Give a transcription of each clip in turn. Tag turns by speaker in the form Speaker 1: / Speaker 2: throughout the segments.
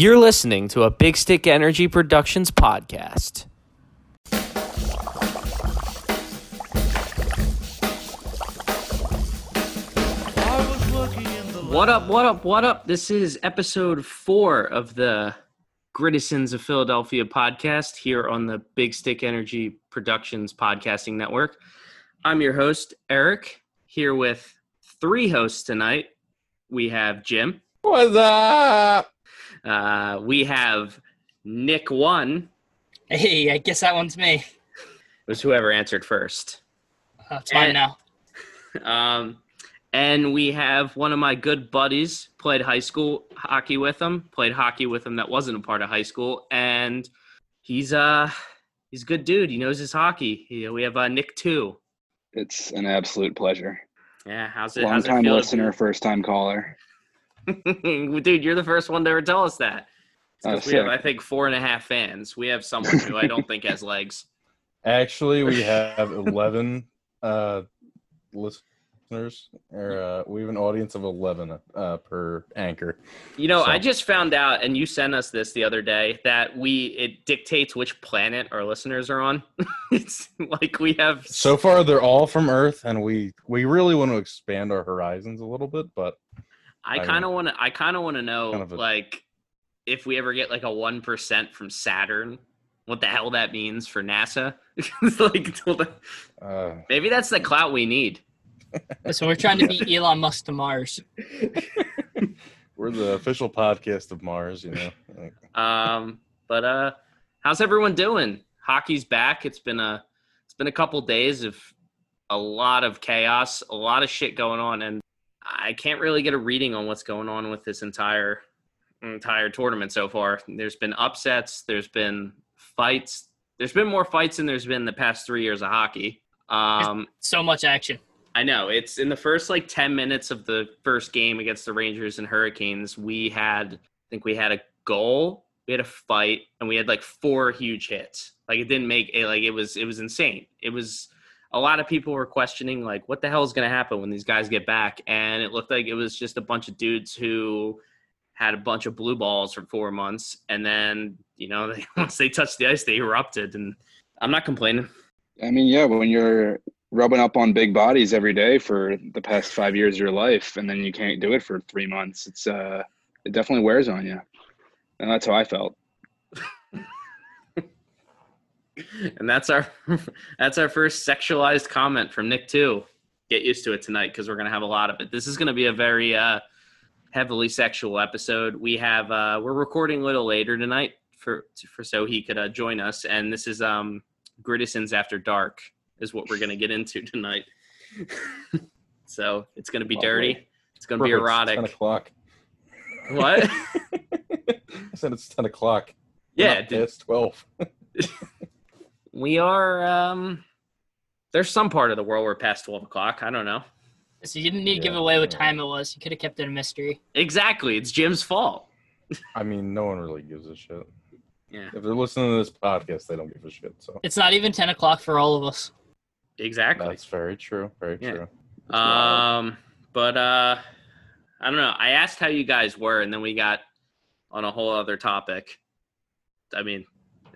Speaker 1: You're listening to a Big Stick Energy Productions podcast. What up, what up, what up? This is episode four of the Grittisons of Philadelphia podcast here on the Big Stick Energy Productions podcasting network. I'm your host, Eric, here with three hosts tonight. We have Jim.
Speaker 2: What's up?
Speaker 1: Uh, we have Nick one.
Speaker 3: Hey, I guess that one's me.
Speaker 1: It was whoever answered first.
Speaker 3: Uh, it's fine
Speaker 1: And-
Speaker 3: now.
Speaker 1: Um, and we have one of my good buddies played high school hockey with him. Played hockey with him that wasn't a part of high school, and he's uh he's a good dude. He knows his hockey. He- we have uh, Nick two.
Speaker 4: It's an absolute pleasure.
Speaker 1: Yeah, how's it?
Speaker 4: Long
Speaker 1: how's
Speaker 4: time
Speaker 1: feel
Speaker 4: listener, first time caller.
Speaker 1: Be- Dude, you're the first one to ever tell us that.
Speaker 4: Oh,
Speaker 1: we have. I think, four and a half fans. We have someone who I don't think has legs.
Speaker 2: Actually, we have 11 uh, listeners, or uh, we have an audience of 11 uh, per anchor.
Speaker 1: You know, I just found out, and you sent us this the other day, that we it dictates which planet our listeners are on. it's like we have
Speaker 2: So far, they're all from Earth, and we we really want to expand our horizons a little bit, but
Speaker 1: I
Speaker 2: I
Speaker 1: kind of want to. I kind of want to know,
Speaker 2: Kind of a-
Speaker 1: like, if we ever get like a one percent from Saturn, what the hell that means for NASA? Like,
Speaker 2: uh,
Speaker 1: maybe that's the clout we need.
Speaker 3: So we're trying to beat Elon Musk to Mars.
Speaker 2: we're the official podcast of Mars, you know.
Speaker 1: Um, but uh, how's everyone doing? Hockey's back. It's been a it's been a couple days of a lot of chaos, a lot of shit going on, and I can't really get a reading on what's going on with this entire entire tournament so far. There's been upsets. There's been fights. There's been more fights than there's been the past three years of hockey. Um,
Speaker 3: So much action.
Speaker 1: I know it's in the first like 10 minutes of the first game against the Rangers and Hurricanes. We had, I think we had a goal, we had a fight, and we had like four huge hits. Like it didn't make it like it was it was insane. It was a lot of people were questioning like what the hell is going to happen when these guys get back, and it looked like it was just a bunch of dudes who had a bunch of blue balls for four months, and then you know they, once they touched the ice, they erupted, and I'm not complaining.
Speaker 4: I mean, yeah, when you're rubbing up on big bodies every day for the past five years of your life, and then you can't do it for three months, it's uh, it definitely wears on you. And that's how I felt.
Speaker 1: And that's our that's our first sexualized comment from Nick too. Get used to it tonight because we're gonna have a lot of it. This is gonna be a very uh, heavily sexual episode. We have uh, we're recording a little later tonight for for so he could uh, join us, and this is um Grittisons After Dark is what we're gonna get into tonight. so it's gonna be dirty. It's gonna be
Speaker 2: perfect, it's
Speaker 1: erotic.
Speaker 2: 10 o'clock.
Speaker 1: What?
Speaker 2: I said it's 10 o'clock.
Speaker 1: Yeah,
Speaker 2: it's
Speaker 1: dude.
Speaker 2: Past 12.
Speaker 1: we are. um There's some part of the world we're past twelve o'clock. I don't know.
Speaker 3: So you didn't need to give away what
Speaker 2: yeah.
Speaker 3: time it was. You could have kept it a mystery.
Speaker 1: Exactly. It's Jim's fault.
Speaker 2: I mean, no one really gives a shit.
Speaker 1: Yeah.
Speaker 2: If they're listening to this podcast, they don't give a shit. So
Speaker 3: It's not even 10 o'clock for all of us.
Speaker 1: Exactly.
Speaker 2: that's very true. Very
Speaker 1: Yeah.
Speaker 2: true.
Speaker 1: Um, but uh, I don't know. I asked how you guys were, and then we got on a whole other topic. I mean,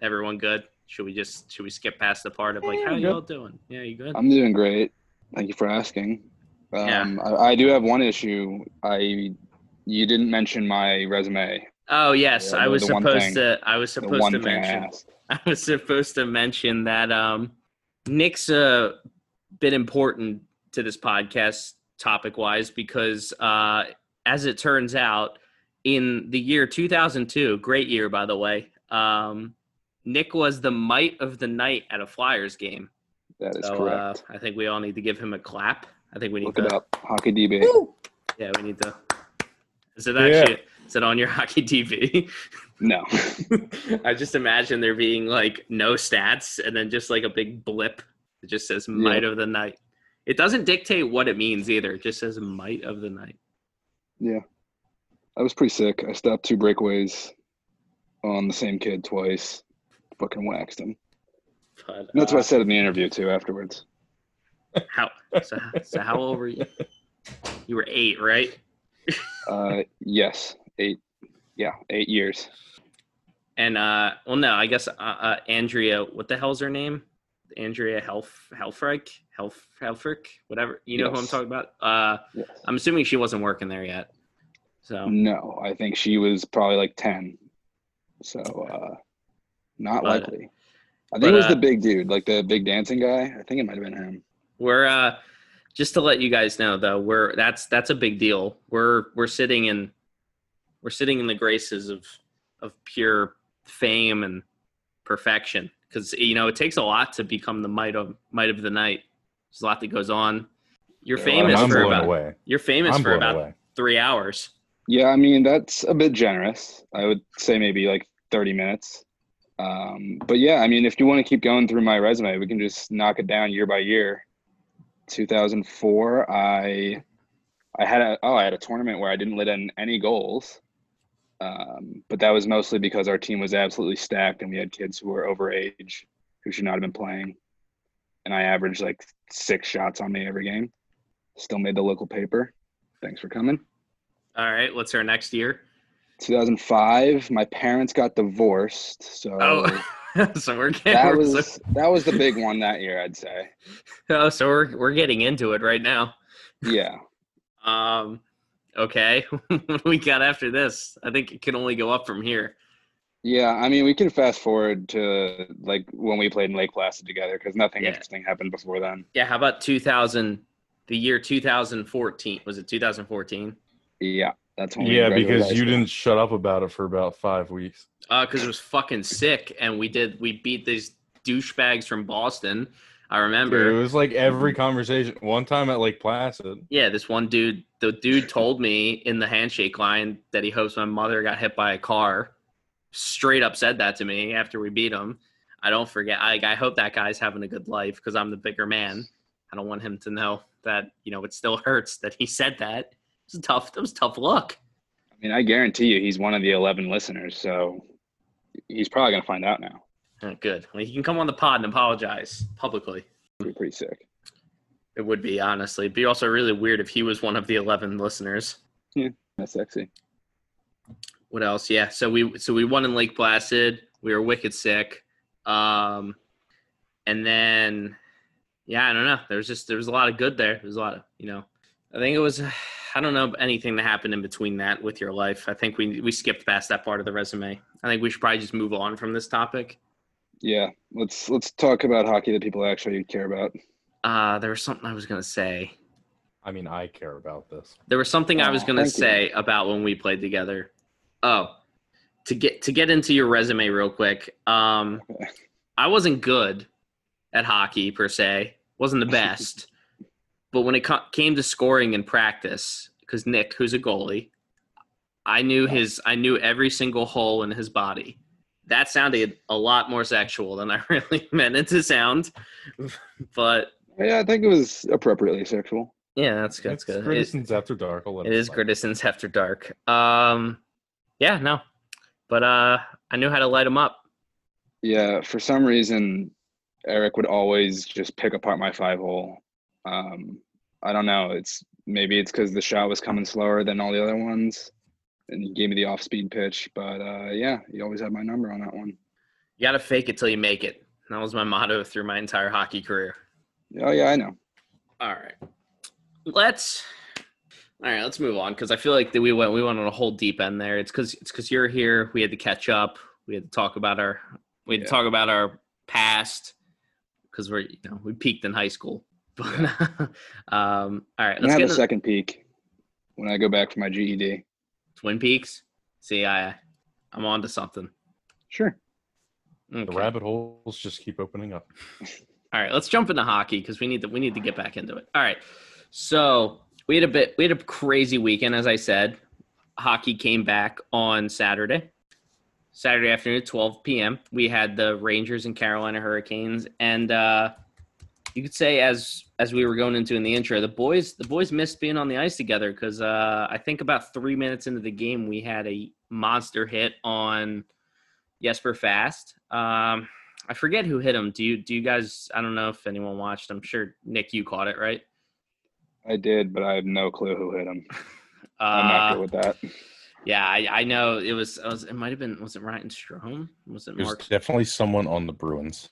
Speaker 1: everyone good? Should we just should we skip past the part of like
Speaker 2: Yeah,
Speaker 1: how
Speaker 2: good.
Speaker 1: y'all doing? Yeah, you good?
Speaker 4: I'm doing great. Thank you for asking.
Speaker 1: Yeah.
Speaker 4: Um, I, I do have one issue. I you didn't mention my resume.
Speaker 1: Oh yes,
Speaker 4: Yeah,
Speaker 1: I was supposed
Speaker 4: thing-
Speaker 1: to. I was supposed to
Speaker 4: thing I
Speaker 1: mention. I was supposed to mention that um, Nick's uh, been important to this podcast topic wise because, uh, as it turns out, in the year 2002, great year by the way, um, Nick was the mite of the night at a Flyers game.
Speaker 4: That is
Speaker 1: So uh,
Speaker 4: correct.
Speaker 1: I think we all need to give him a clap. I think we need
Speaker 4: Look
Speaker 1: to.
Speaker 4: it up. Hockey DB.
Speaker 1: Yeah, we need to. Is it
Speaker 2: Yeah.
Speaker 1: actually? Is it on your hockey TV?
Speaker 4: No.
Speaker 1: I just imagine there being like no stats and then just like a big blip that just says mite of the night. It doesn't dictate what it means either. It just says mite of the night.
Speaker 4: Yeah. I was pretty sick. I stopped two breakaways on the same kid twice. Fucking waxed him.
Speaker 1: But,
Speaker 4: And that's what I
Speaker 1: uh,
Speaker 4: said in the interview too afterwards.
Speaker 1: how so, so how old were you? You were eight, right?
Speaker 4: Uh, yes, eight. Yeah, eight years.
Speaker 1: And uh, well, no, I guess uh, uh, Andrea. What the hell's her name? Andrea Helf Helfrich Helf Helfrich, whatever. You know who I'm talking about. Uh,
Speaker 4: Yes.
Speaker 1: I'm assuming she wasn't working there yet. So
Speaker 4: No, I think she was probably like ten. So uh not
Speaker 1: But-
Speaker 4: likely. I think
Speaker 1: but,
Speaker 4: it was
Speaker 1: uh,
Speaker 4: the big dude, like the big dancing guy. I think it might have been him.
Speaker 1: we're uh, just to let you guys know though, we're that's that's a big deal. We're we're sitting in we're sitting in the graces of of pure fame and perfection because you know it takes a lot to become the mite of mite of the night. There's a lot that goes on. You're
Speaker 4: Yeah,
Speaker 1: famous
Speaker 2: I'm
Speaker 1: for about
Speaker 2: away.
Speaker 1: you're famous
Speaker 2: I'm
Speaker 1: for about
Speaker 2: away.
Speaker 1: three hours.
Speaker 4: Yeah, I mean that's a bit generous. I would say maybe like 30 minutes. Um, but yeah, I mean if you want to keep going through my resume, we can just knock it down year by year. 2004, I I had a oh I had a tournament where I didn't let in any goals. Um, but that was mostly because our team was absolutely stacked and we had kids who were over age who should not have been playing. And I averaged like six shots on me every game. Still made the local paper. Thanks for coming.
Speaker 1: All right, what's our next year?
Speaker 4: 2005 my parents got divorced so
Speaker 1: Oh, so we're getting
Speaker 4: that
Speaker 1: so-
Speaker 4: was that was the big one that year i'd say
Speaker 1: oh, so we're we're getting into it right now.
Speaker 4: yeah
Speaker 1: Um, okay, what do we got after this? I think it can only go up from here.
Speaker 4: yeah i mean we can fast forward to like when we played in lake placid together because nothing
Speaker 1: Yeah.
Speaker 4: interesting happened before then
Speaker 1: Yeah, how about 2000? The year 2014 was it 2014?
Speaker 4: yeah that's when we
Speaker 2: Yeah, because you
Speaker 4: school.
Speaker 2: didn't shut up about it for about five weeks.
Speaker 1: Uh, because it was fucking sick, and we did we beat these douchebags from Boston. I remember.
Speaker 2: Dude, it was like every conversation. One time at Lake Placid.
Speaker 1: Yeah, this one dude, the dude told me in the handshake line that he hopes my mother got hit by a car. Straight up said that to me after we beat him. I don't forget. I, I hope that guy's having a good life because I'm the bigger man. I don't want him to know that you know it still hurts that he said that. It was a tough. That was tough luck.
Speaker 4: i mean i guarantee you he's one of the 11 listeners so he's probably going to find out now
Speaker 1: Uh, good. Well, he can come on the pod and apologize publicly.
Speaker 4: It'd be pretty sick
Speaker 1: It would be honestly. It'd be also really weird if he was one of the 11 listeners.
Speaker 4: Yeah, that's sexy
Speaker 1: what else? Yeah, so we so we won in Lake Placid. We were wicked sick, um, and then yeah, I don't know. There was just there was a lot of good there. There was a lot of you know. I think it was I don't know anything that happened in between that with your life. I think we we skipped past that part of the resume. I think we should probably just move on from this topic.
Speaker 4: yeah let's let's talk about hockey that people actually care about
Speaker 1: Uh, there was something I was gonna say.
Speaker 2: I mean, I care about this.
Speaker 1: There was something I was gonna
Speaker 4: thank you.
Speaker 1: say about when we played together. Oh, to get to get into your resume real quick. Um, I wasn't good at hockey per se. wasn't the best, but when it came to scoring in practice, because Nick, who's a goalie, I knew his. I knew every single hole in his body. That sounded a lot more sexual than I really meant it to sound, but
Speaker 4: yeah i think it was appropriately sexual
Speaker 1: yeah, that's good. That's
Speaker 2: It's
Speaker 1: good. It-
Speaker 2: After Dark.
Speaker 1: It is
Speaker 2: slide.
Speaker 1: Grittison's After Dark. Um, yeah, no, but uh, I knew how to light them up.
Speaker 4: Yeah, for some reason, Eric would always just pick apart my five hole. Um, I don't know. It's maybe it's because the shot was coming slower than all the other ones, and he gave me the off-speed pitch. But uh, yeah, he always had my number on that one.
Speaker 1: You got to fake it till you make it. That was my motto through my entire hockey career.
Speaker 4: Oh yeah, I know.
Speaker 1: All right, let's. All right, let's move on because I feel like that we went we went on a whole deep end there. It's because it's because you're here. We had to catch up. We had to talk about our we had to talk about our past because we're you know we peaked in high school. But um, all right, let's
Speaker 4: have
Speaker 1: get
Speaker 4: a
Speaker 1: into
Speaker 4: second peek when I go back for my GED.
Speaker 1: Twin Peaks. See, I I'm on to something.
Speaker 4: Sure.
Speaker 2: The rabbit holes just keep opening up.
Speaker 1: All right, let's jump into hockey because we need to we need to get back into it. All right, so we had a bit we had a crazy weekend, as I said. Hockey came back on Saturday, Saturday afternoon at 12 p.m. We had the Rangers and Carolina Hurricanes, and uh, you could say as as we were going into in the intro, the boys the boys missed being on the ice together because uh, I think about three minutes into the game we had a monster hit on Jesper Fast. Um, I forget who hit him. Do you do you guys? I don't know if anyone watched. I'm sure Nick, you caught it, right?
Speaker 4: I did, but I have no clue who hit him. I'm not
Speaker 1: Uh,
Speaker 4: good with that.
Speaker 1: Yeah, I, I know it was, it was. It might have been. Was it Ryan Strome? Was it
Speaker 2: There's
Speaker 1: Mark?
Speaker 2: definitely someone on the Bruins.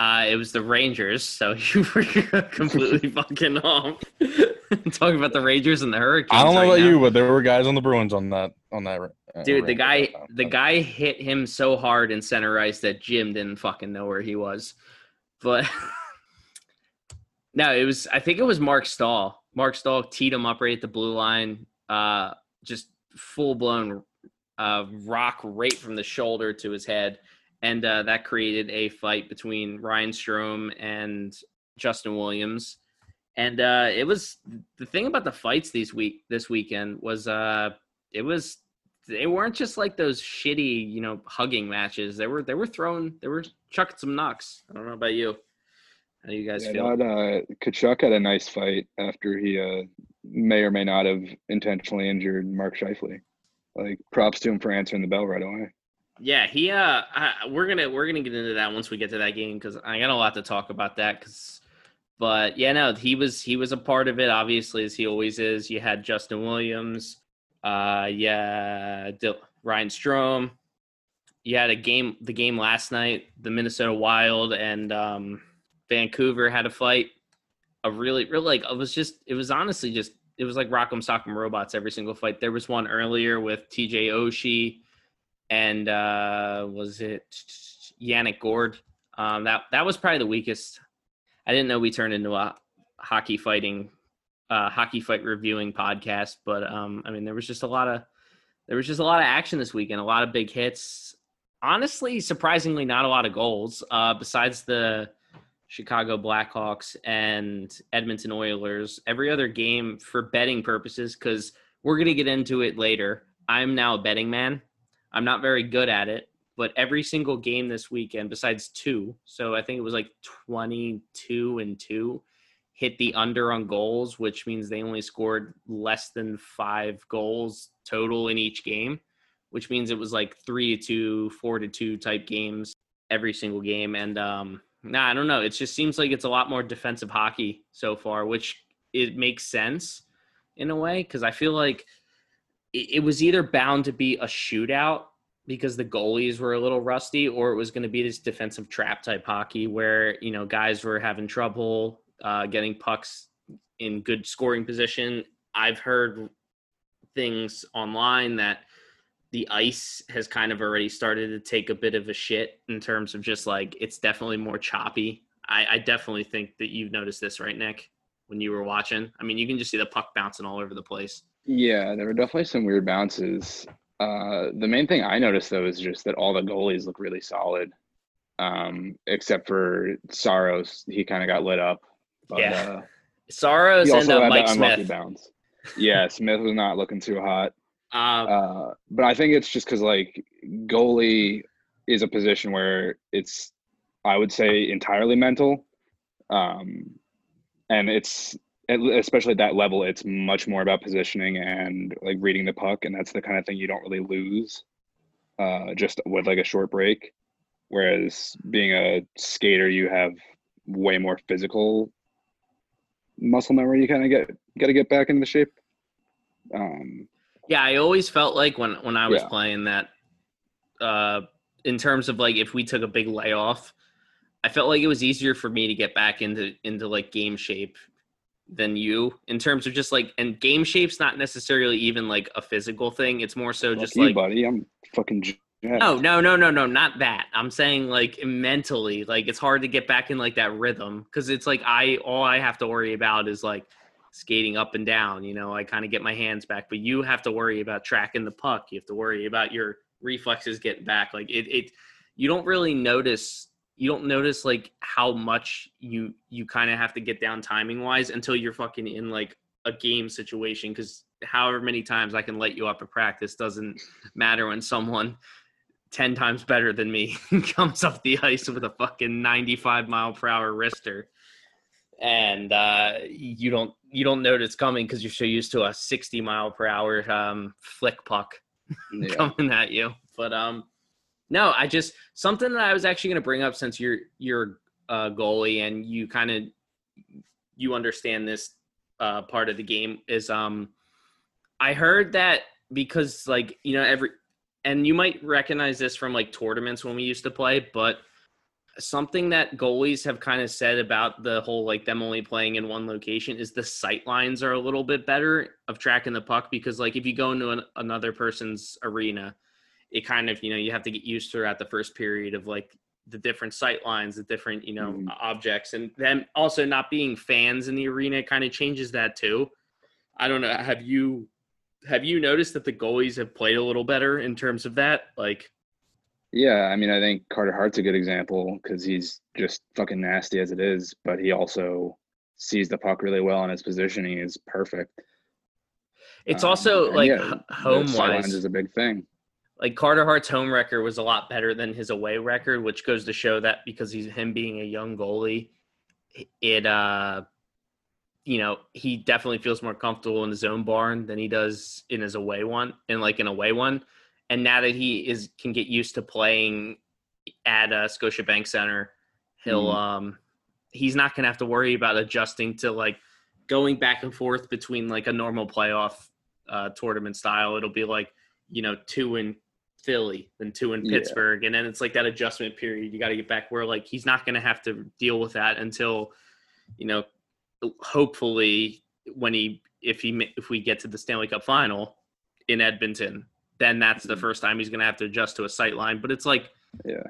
Speaker 1: Uh, it was the Rangers. So you were completely fucking off. Talking about the Rangers and the Hurricanes.
Speaker 2: I don't know
Speaker 1: right
Speaker 2: about
Speaker 1: now.
Speaker 2: you, but there were guys on the Bruins on that on that. uh,
Speaker 1: Dude, the guy, the guy hit him so hard in center ice that Jim didn't fucking know where he was. But no, it was. I think it was Marc Staal. Marc Staal teed him up right at the blue line. Uh, just full blown uh, rock right from the shoulder to his head, and uh, that created a fight between Ryan Strome and Justin Williams. And uh, it was the thing about the fights these week this weekend was uh, it was they weren't just like those shitty, you know, hugging matches. They were they were throwing they were chucking some knocks. I don't know about you. How do you guys
Speaker 4: Yeah,
Speaker 1: feel?
Speaker 4: that, uh, Tkachuk had a nice fight after he uh, may or may not have intentionally injured Mark Scheifele. Like props to him for answering the bell right away.
Speaker 1: Yeah, he uh I, we're to we're to get into that once we get to that game cuz I got a lot to talk about that cuz but yeah, no, he was he was a part of it obviously as he always is. You had Justin Williams, uh yeah, Dil- Ryan Strome. You had a game the game last night, the Minnesota Wild and um Vancouver had a fight. A really really like it was just it was honestly just it was like Rock'em Sock'em Robots every single fight. There was one earlier with TJ Oshie and uh, was it Yannick Gourde? Um, that that was probably the weakest. I didn't know we turned into a hockey fighting, uh, hockey fight reviewing podcast, but um, I mean there was just a lot of there was just a lot of action this weekend, a lot of big hits. Honestly, surprisingly, not a lot of goals. Uh, besides the Chicago Blackhawks and Edmonton Oilers, every other game for betting purposes, because we're gonna get into it later. I'm now a betting man. I'm not very good at it, but every single game this weekend, besides two, so I think it was like 22 and two, hit the under on goals, which means they only scored less than five goals total in each game, which means it was like three to two, four to two type games every single game. And um, nah, I don't know. It just seems like it's a lot more defensive hockey so far, which it makes sense in a way because I feel like it, it was either bound to be a shootout because the goalies were a little rusty, or it was going to be this defensive trap type hockey where you know guys were having trouble uh, getting pucks in good scoring position. I've heard things online that the ice has kind of already started to take a bit of a shit in terms of just like it's definitely more choppy. I, I definitely think that you've noticed this, right, Nick, when you were watching. I mean, you can just see the puck bouncing all over the place.
Speaker 4: Yeah, there were definitely some weird bounces. Uh, the main thing I noticed though is just that all the goalies look really solid, um, except for Saros. He kind of got lit up. But,
Speaker 1: Yeah.
Speaker 4: uh,
Speaker 1: Saros and uh, Mike Smith.
Speaker 4: bounce. Yeah, Smith was not looking too hot.
Speaker 1: Uh,
Speaker 4: Uh, but I think it's just because like goalie is a position where it's, I would say, entirely mental, um, and it's especially at that level, it's much more about positioning and like reading the puck, and that's the kind of thing you don't really lose, uh, just with like a short break. Whereas being a skater, you have way more physical muscle memory. You kind of get got to get back into shape. Um,
Speaker 1: Yeah, I always felt like when when I was
Speaker 4: Yeah.
Speaker 1: playing that, uh, in terms of like if we took a big layoff, I felt like it was easier for me to get back into into like game shape than you in terms of just like and game shape's not necessarily even like a physical thing. It's more so
Speaker 4: fuck
Speaker 1: just
Speaker 4: you,
Speaker 1: like
Speaker 4: buddy. I'm fucking. jacked.
Speaker 1: no, no, no, no, no, not that. I'm saying like mentally, like it's hard to get back in like that rhythm because it's like I all I have to worry about is like skating up and down. You know, I kind of get my hands back, but you have to worry about tracking the puck. You have to worry about your reflexes getting back. Like it, it you don't really notice. You don't notice like how much you you kind of have to get down timing wise until you're fucking in like a game situation because however many times I can let you up at practice doesn't matter when someone 10 times better than me comes off the ice with a fucking 95 mile per hour wrister and uh, you don't you don't notice coming because you're so used to a 60 mile per hour um, flick puck
Speaker 4: Yeah.
Speaker 1: coming at you but um no i just something that i was actually going to bring up since you're you're a goalie and you kind of you understand this uh, part of the game is um i heard that because like you know every and you might recognize this from like tournaments when we used to play, but something that goalies have kind of said about the whole like them only playing in one location is the sight lines are a little bit better of tracking the puck because like if you go into an, another person's arena it kind of you know you have to get used to throughout the first period of like the different sight lines the different you know
Speaker 4: Mhm.
Speaker 1: objects and then also not being fans in the arena kind of changes that too i don't know have you have you noticed that the goalies have played a little better in terms of that like
Speaker 4: Yeah, I mean, I think Carter Hart's a good example because he's just fucking nasty as it is, but he also sees the puck really well and his positioning is perfect.
Speaker 1: it's
Speaker 4: Um,
Speaker 1: also like
Speaker 4: yeah,
Speaker 1: home wise
Speaker 4: is a big thing.
Speaker 1: Like Carter Hart's home record was a lot better than his away record, which goes to show that because he's him being a young goalie, it uh you know, he definitely feels more comfortable in his own barn than he does in his away one in like an away one. And now that he is can get used to playing at uh Scotiabank Center, he'll
Speaker 4: Mhm.
Speaker 1: um he's not gonna have to worry about adjusting to like going back and forth between like a normal playoff uh tournament style. It'll be like, you know, two in Philly, than two in
Speaker 4: Yeah.
Speaker 1: Pittsburgh, and then it's like that adjustment period. You got to get back where like he's not going to have to deal with that until, you know, hopefully when he if he if we get to the Stanley Cup final in Edmonton, then that's the
Speaker 4: Mhm.
Speaker 1: first time he's going to have to adjust to a sight line. But it's like,
Speaker 4: Yeah.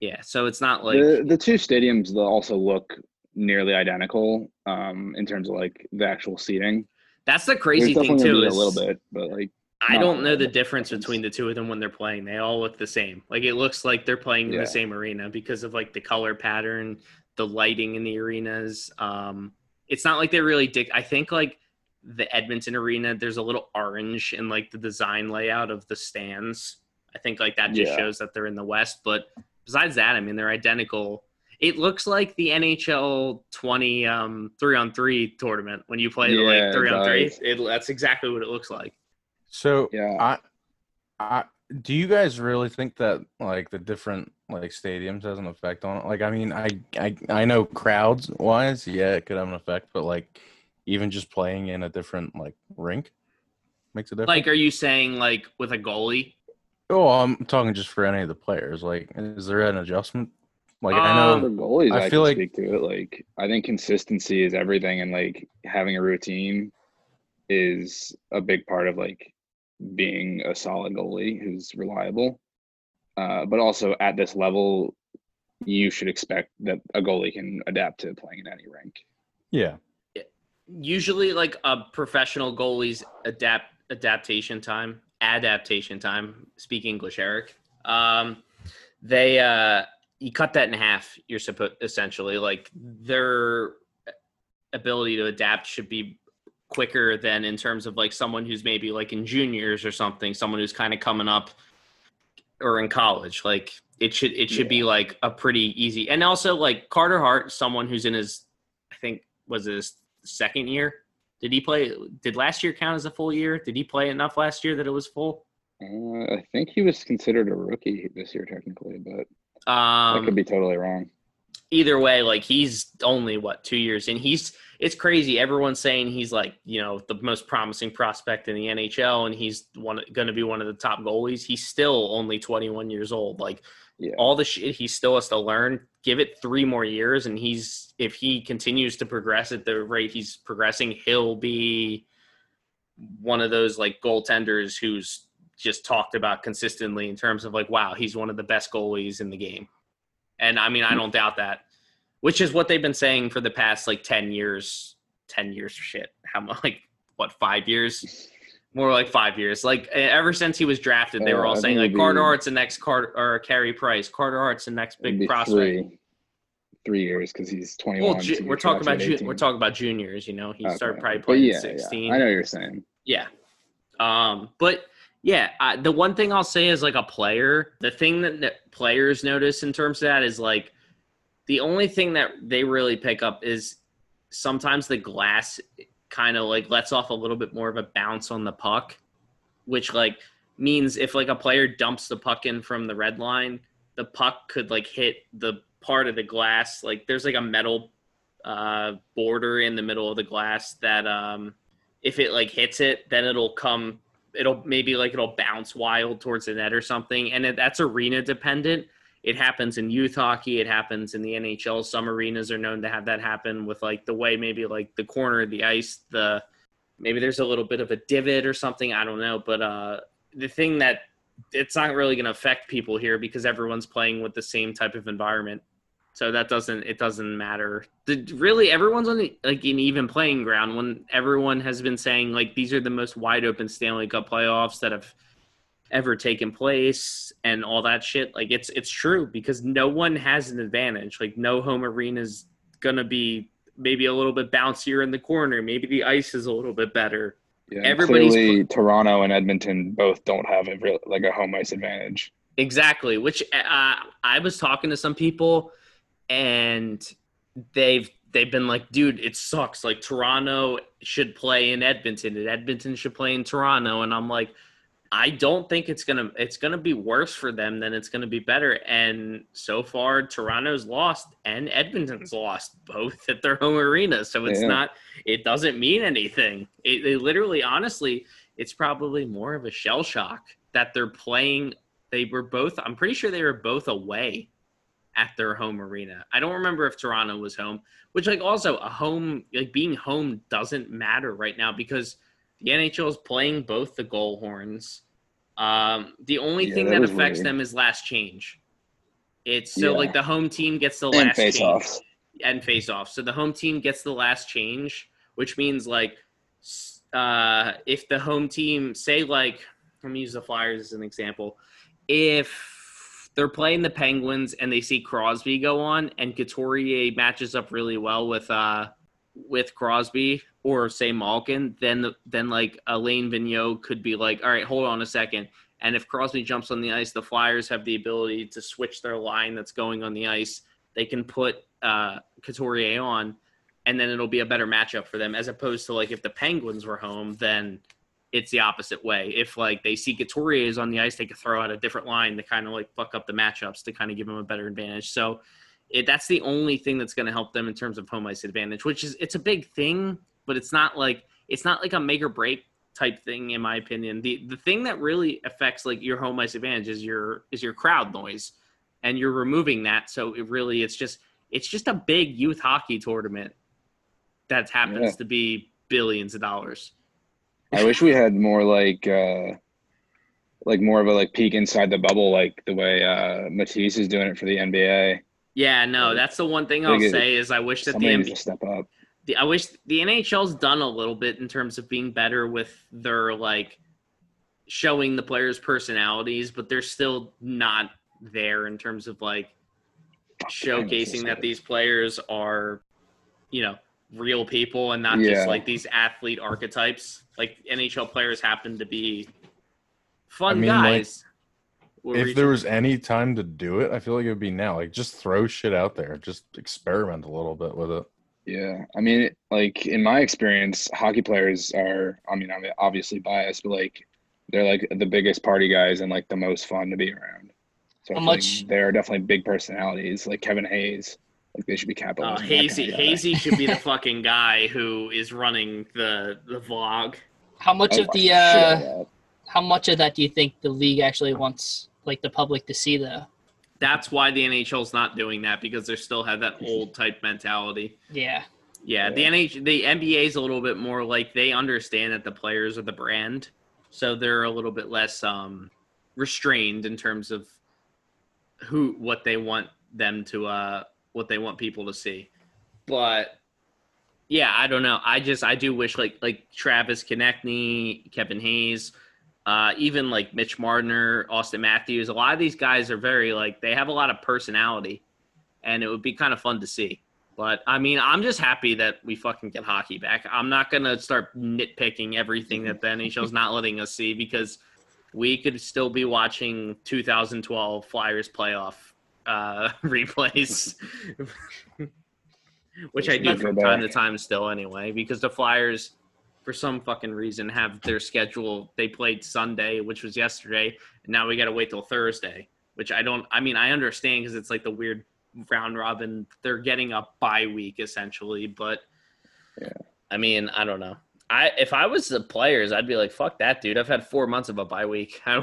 Speaker 1: yeah, so it's not like
Speaker 4: the the two stadiums they'll also look nearly identical um, in terms of like the actual seating.
Speaker 1: that's the crazy thing too. Is
Speaker 4: a little bit, but like
Speaker 1: I don't know the difference between the two of them when they're playing. They all look the same. Like it looks like they're playing in
Speaker 4: Yeah.
Speaker 1: the same arena because of like the color pattern, the lighting in the arenas. Um, it's not like they really dig. I think like the Edmonton arena, there's a little orange in like the design layout of the stands. I think like that just
Speaker 4: Yeah.
Speaker 1: shows that they're in the West. But besides that, I mean, they're identical. It looks like the NHL 20 um, three on three tournament when you play the like three on three. It, that's exactly what it looks like.
Speaker 2: So
Speaker 4: Yeah.
Speaker 2: I, I do you guys really think that like the different like stadiums has an effect on it? Like, I mean, I I I know crowds wise, yeah, it could have an effect, but like even just playing in a different like rink makes a difference.
Speaker 1: Like, are you saying like with a goalie?
Speaker 2: oh, I'm talking just for any of the players. Like, is there an adjustment? Like, I
Speaker 1: Um,
Speaker 2: know
Speaker 4: For goalies,
Speaker 2: I
Speaker 4: I,
Speaker 2: feel
Speaker 4: can
Speaker 2: like-
Speaker 4: speak to it. Like, I think consistency is everything, and like having a routine is a big part of like being a solid goalie who's reliable. Uh, but also at this level, you should expect that a goalie can adapt to playing in any rank.
Speaker 2: yeah,
Speaker 1: Usually, like a professional goalie's adapt adaptation time, adaptation time. Speak English, Eric. Um, they uh, you cut that in half. You're supposed essentially like their ability to adapt should be quicker than in terms of like someone who's maybe like in juniors or something, someone who's kind of coming up or in college. Like it should it should be like a pretty easy. And also like Carter Hart, someone who's in his I think was his second year. Did he play did last year count as a full year? Did he play enough last year that it was full?
Speaker 4: Uh, I think he was considered a rookie this year, technically, but I
Speaker 1: Um
Speaker 4: could be totally wrong.
Speaker 1: Either way, like he's only what two years in. He's it's crazy. Everyone's saying he's like you know the most promising prospect in the NHL, and he's one going to be one of the top goalies. He's still only 21 years old. Like
Speaker 4: Yeah.
Speaker 1: all the shit he still has to learn. Give it three more years, and he's if he continues to progress at the rate he's progressing, he'll be one of those like goaltenders who's just talked about consistently in terms of like, wow, he's one of the best goalies in the game. And I mean, I don't doubt that, which is what they've been saying for the past like 10 years, 10 years or shit. How much, like, what, five years? More like five years. Like, ever since he was drafted, they were
Speaker 4: Uh,
Speaker 1: all
Speaker 4: I
Speaker 1: saying, like, Carter Hart's the next Carter or Carey Price. Carter Hart's the next big prospect.
Speaker 4: three, three years because he's 21.
Speaker 1: Well, ju-
Speaker 4: so
Speaker 1: we're talking about ju- we're talking about juniors. You know, he started probably playing
Speaker 4: yeah,
Speaker 1: sixteen.
Speaker 4: Yeah, I know what you're saying.
Speaker 1: Yeah. Um, but yeah, I, the one thing I'll say is like a player, the thing that, that players notice in terms of that is like the only thing that they really pick up is sometimes the glass kind of like lets off a little bit more of a bounce on the puck, which like means if like a player dumps the puck in from the red line, the puck could like hit the part of the glass. Like there's like a metal uh, border in the middle of the glass that um, if it like hits it, then it'll come it'll maybe like it'll bounce wild towards the net or something, and that's arena dependent. It happens in youth hockey. It happens in the NHL. Some arenas are known to have that happen with like the way maybe like the corner of the ice, the maybe there's a little bit of a divot or something. I don't know, but uh, the thing that it's not really going to affect people here because everyone's playing with the same type of environment. So that doesn't it doesn't matter. The, really, everyone's on the, like an even playing ground when everyone has been saying like these are the most wide open Stanley Cup playoffs that have ever taken place and all that shit. Like it's it's true because no one has an advantage. Like no home arena is gonna be maybe a little bit bouncier in the corner. Maybe the ice is a little bit better.
Speaker 4: Yeah,
Speaker 1: Everybody's
Speaker 4: clearly Toronto and Edmonton both don't have a real, like a home ice advantage.
Speaker 1: Exactly. Which uh, I was talking to some people, and they've they've been like, dude, it sucks. Like Toronto should play in Edmonton, and Edmonton should play in Toronto, and I'm like, I don't think it's gonna it's gonna be worse for them than it's gonna be better. And so far, Toronto's lost and Edmonton's lost both at their home arena. So it's
Speaker 4: Yeah.
Speaker 1: not it doesn't mean anything. It, they literally, honestly, it's probably more of a shell shock that they're playing. They were both. I'm pretty sure they were both away at their home arena. I don't remember if Toronto was home, which like also a home like being home doesn't matter right now because the NHL is playing both the goal horns. Um, the only
Speaker 4: Yeah,
Speaker 1: thing
Speaker 4: that
Speaker 1: that, affects
Speaker 4: weird.
Speaker 1: them is last change. It's so
Speaker 4: Yeah.
Speaker 1: like the home team gets the
Speaker 4: And
Speaker 1: last
Speaker 4: face
Speaker 1: change
Speaker 4: offs.
Speaker 1: and face off. So the home team gets the last change, which means like uh, if the home team say like let me use the Flyers as an example, if they're playing the Penguins and they see Crosby go on and Couturier matches up really well with uh with Crosby or say Malkin, then the, then like Alain Vigneault could be like, all right, hold on a second. And if Crosby jumps on the ice, the Flyers have the ability to switch their line that's going on the ice. They can put uh, Couturier on, and then it'll be a better matchup for them. As opposed to like if the Penguins were home, then it's the opposite way. If like they see Couturier is on the ice, they could throw out a different line to kind of like fuck up the matchups to kind of give them a better advantage. So it, that's the only thing that's going to help them in terms of home ice advantage, which is it's a big thing, but it's not like it's not like a make or break type thing in my opinion. The the thing that really affects like your home ice advantage is your is your crowd noise, and you're removing that. So it really it's just it's just a big youth hockey tournament that happens
Speaker 4: Yeah.
Speaker 1: to be billions of dollars.
Speaker 4: I wish we had more like uh like more of a like peek inside the bubble like the way uh Matisse is doing it for the NBA.
Speaker 1: Yeah, no, that's the one thing I'll
Speaker 4: like
Speaker 1: say is I wish that the NBA
Speaker 4: step up.
Speaker 1: the, I wish the NHL's done a little bit in terms of being better with their like showing the players' personalities, but they're still not there in terms of like showcasing that these players are, you know, real people and not
Speaker 4: Yeah.
Speaker 1: just like these athlete archetypes. Like NHL players happen to be fun
Speaker 2: I mean,
Speaker 1: guys. What were you
Speaker 2: If there was any time to do it, I feel like it would be now. Like, just throw shit out there. Just experiment a little bit with it.
Speaker 4: Yeah, I mean, like in my experience, hockey players are. I mean, I'm obviously biased, but like they're like the biggest party guys and like the most fun to be around. So I
Speaker 3: How
Speaker 4: feel like
Speaker 3: much-
Speaker 4: they're definitely big personalities, like Kevin Hayes. Like they should be
Speaker 1: Uh,
Speaker 4: capitalizing.
Speaker 1: Hazy Hazy should be the fucking guy who is running the the vlog.
Speaker 3: How much
Speaker 4: Oh,
Speaker 3: of the uh, how much of that do you think the league actually wants like the public to see though?
Speaker 1: That's why the NHL's not doing that because they still have that old type mentality.
Speaker 3: Yeah.
Speaker 1: Yeah, the NH the NBA is a little bit more like they understand that the players are the brand, so they're a little bit less um restrained in terms of who what they want them to uh what they want people to see. But yeah, I don't know. I just I do wish like like Travis Konecny, Kevin Hayes, uh, even like Mitch Marner, Auston Matthews. A lot of these guys are very like they have a lot of personality, and it would be kind of fun to see. But I mean, I'm just happy that we fucking get hockey back. I'm not gonna start nitpicking everything that the NHL's not letting us see because we could still be watching 2012 Flyers playoff uh, replays, which I do from time to time still anyway, because the Flyers, for some fucking reason, have their schedule. They played Sunday, which was yesterday, and now we got to wait till Thursday. Which I don't. I mean, I understand because it's like the weird round robin. They're getting a bye week essentially, but
Speaker 4: Yeah.
Speaker 1: I mean, I don't know. I if I was the players, I'd be like, "Fuck that, dude! I've had four months of a bye week. I,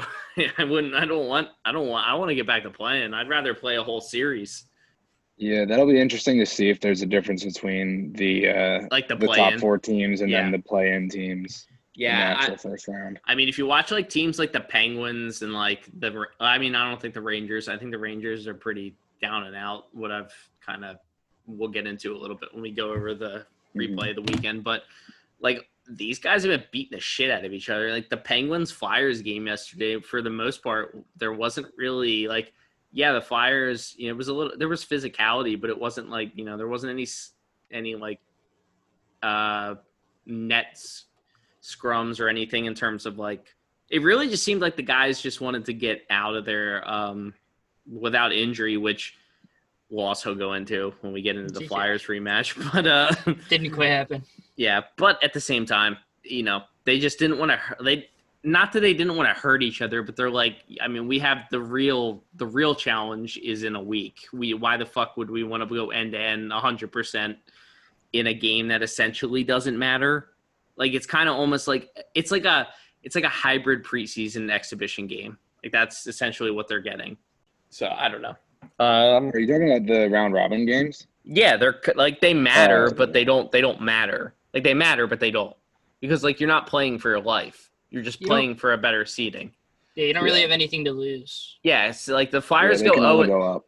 Speaker 1: I wouldn't. I don't want. I don't want. I want to get back to playing. I'd rather play a whole series,
Speaker 4: Yeah, that'll be interesting to see if there's a difference between the uh,
Speaker 1: like the
Speaker 4: the top four teams and
Speaker 1: Yeah.
Speaker 4: then the play-in teams. in the
Speaker 1: Yeah, I,
Speaker 4: first round.
Speaker 1: I mean, if you watch like teams like the Penguins and like the, I mean, I don't think the Rangers. I think the Rangers are pretty down and out. What I've kind of, we'll get into a little bit when we go over the
Speaker 4: Mhm.
Speaker 1: replay of the weekend. But like these guys have been beating the shit out of each other. Like the Penguins Flyers game yesterday, for the most part, there wasn't really like, yeah, the Flyers. You know, it was a little. There was physicality, but it wasn't like you know there wasn't any any like uh nets scrums or anything in terms of like it really just seemed like the guys just wanted to get out of there um without injury which we'll also go into when we get into the flyers rematch but uh
Speaker 3: Didn't quite happen.
Speaker 1: yeah but at the same time you know they just didn't want to they not that they didn't want to hurt each other but they're like i mean we have the real the real challenge is in a week. We why the fuck would we want to go end to end 100% in a game that essentially doesn't matter? Like it's kind of almost like it's like a it's like a hybrid preseason exhibition game. Like that's essentially what they're getting. So i don't know um
Speaker 4: Are you talking about the round robin games?
Speaker 1: yeah, they're like they matter,
Speaker 4: Oh.
Speaker 1: but they don't. They don't matter. Like they matter, but they don't because like you're not playing for your life. You're just
Speaker 3: You
Speaker 1: playing for a better seating.
Speaker 3: Yeah, you don't really
Speaker 4: Yeah.
Speaker 3: have anything to lose.
Speaker 1: Yeah, it's like the Flyers
Speaker 4: yeah,
Speaker 1: go
Speaker 4: can
Speaker 1: oh,
Speaker 4: only go up.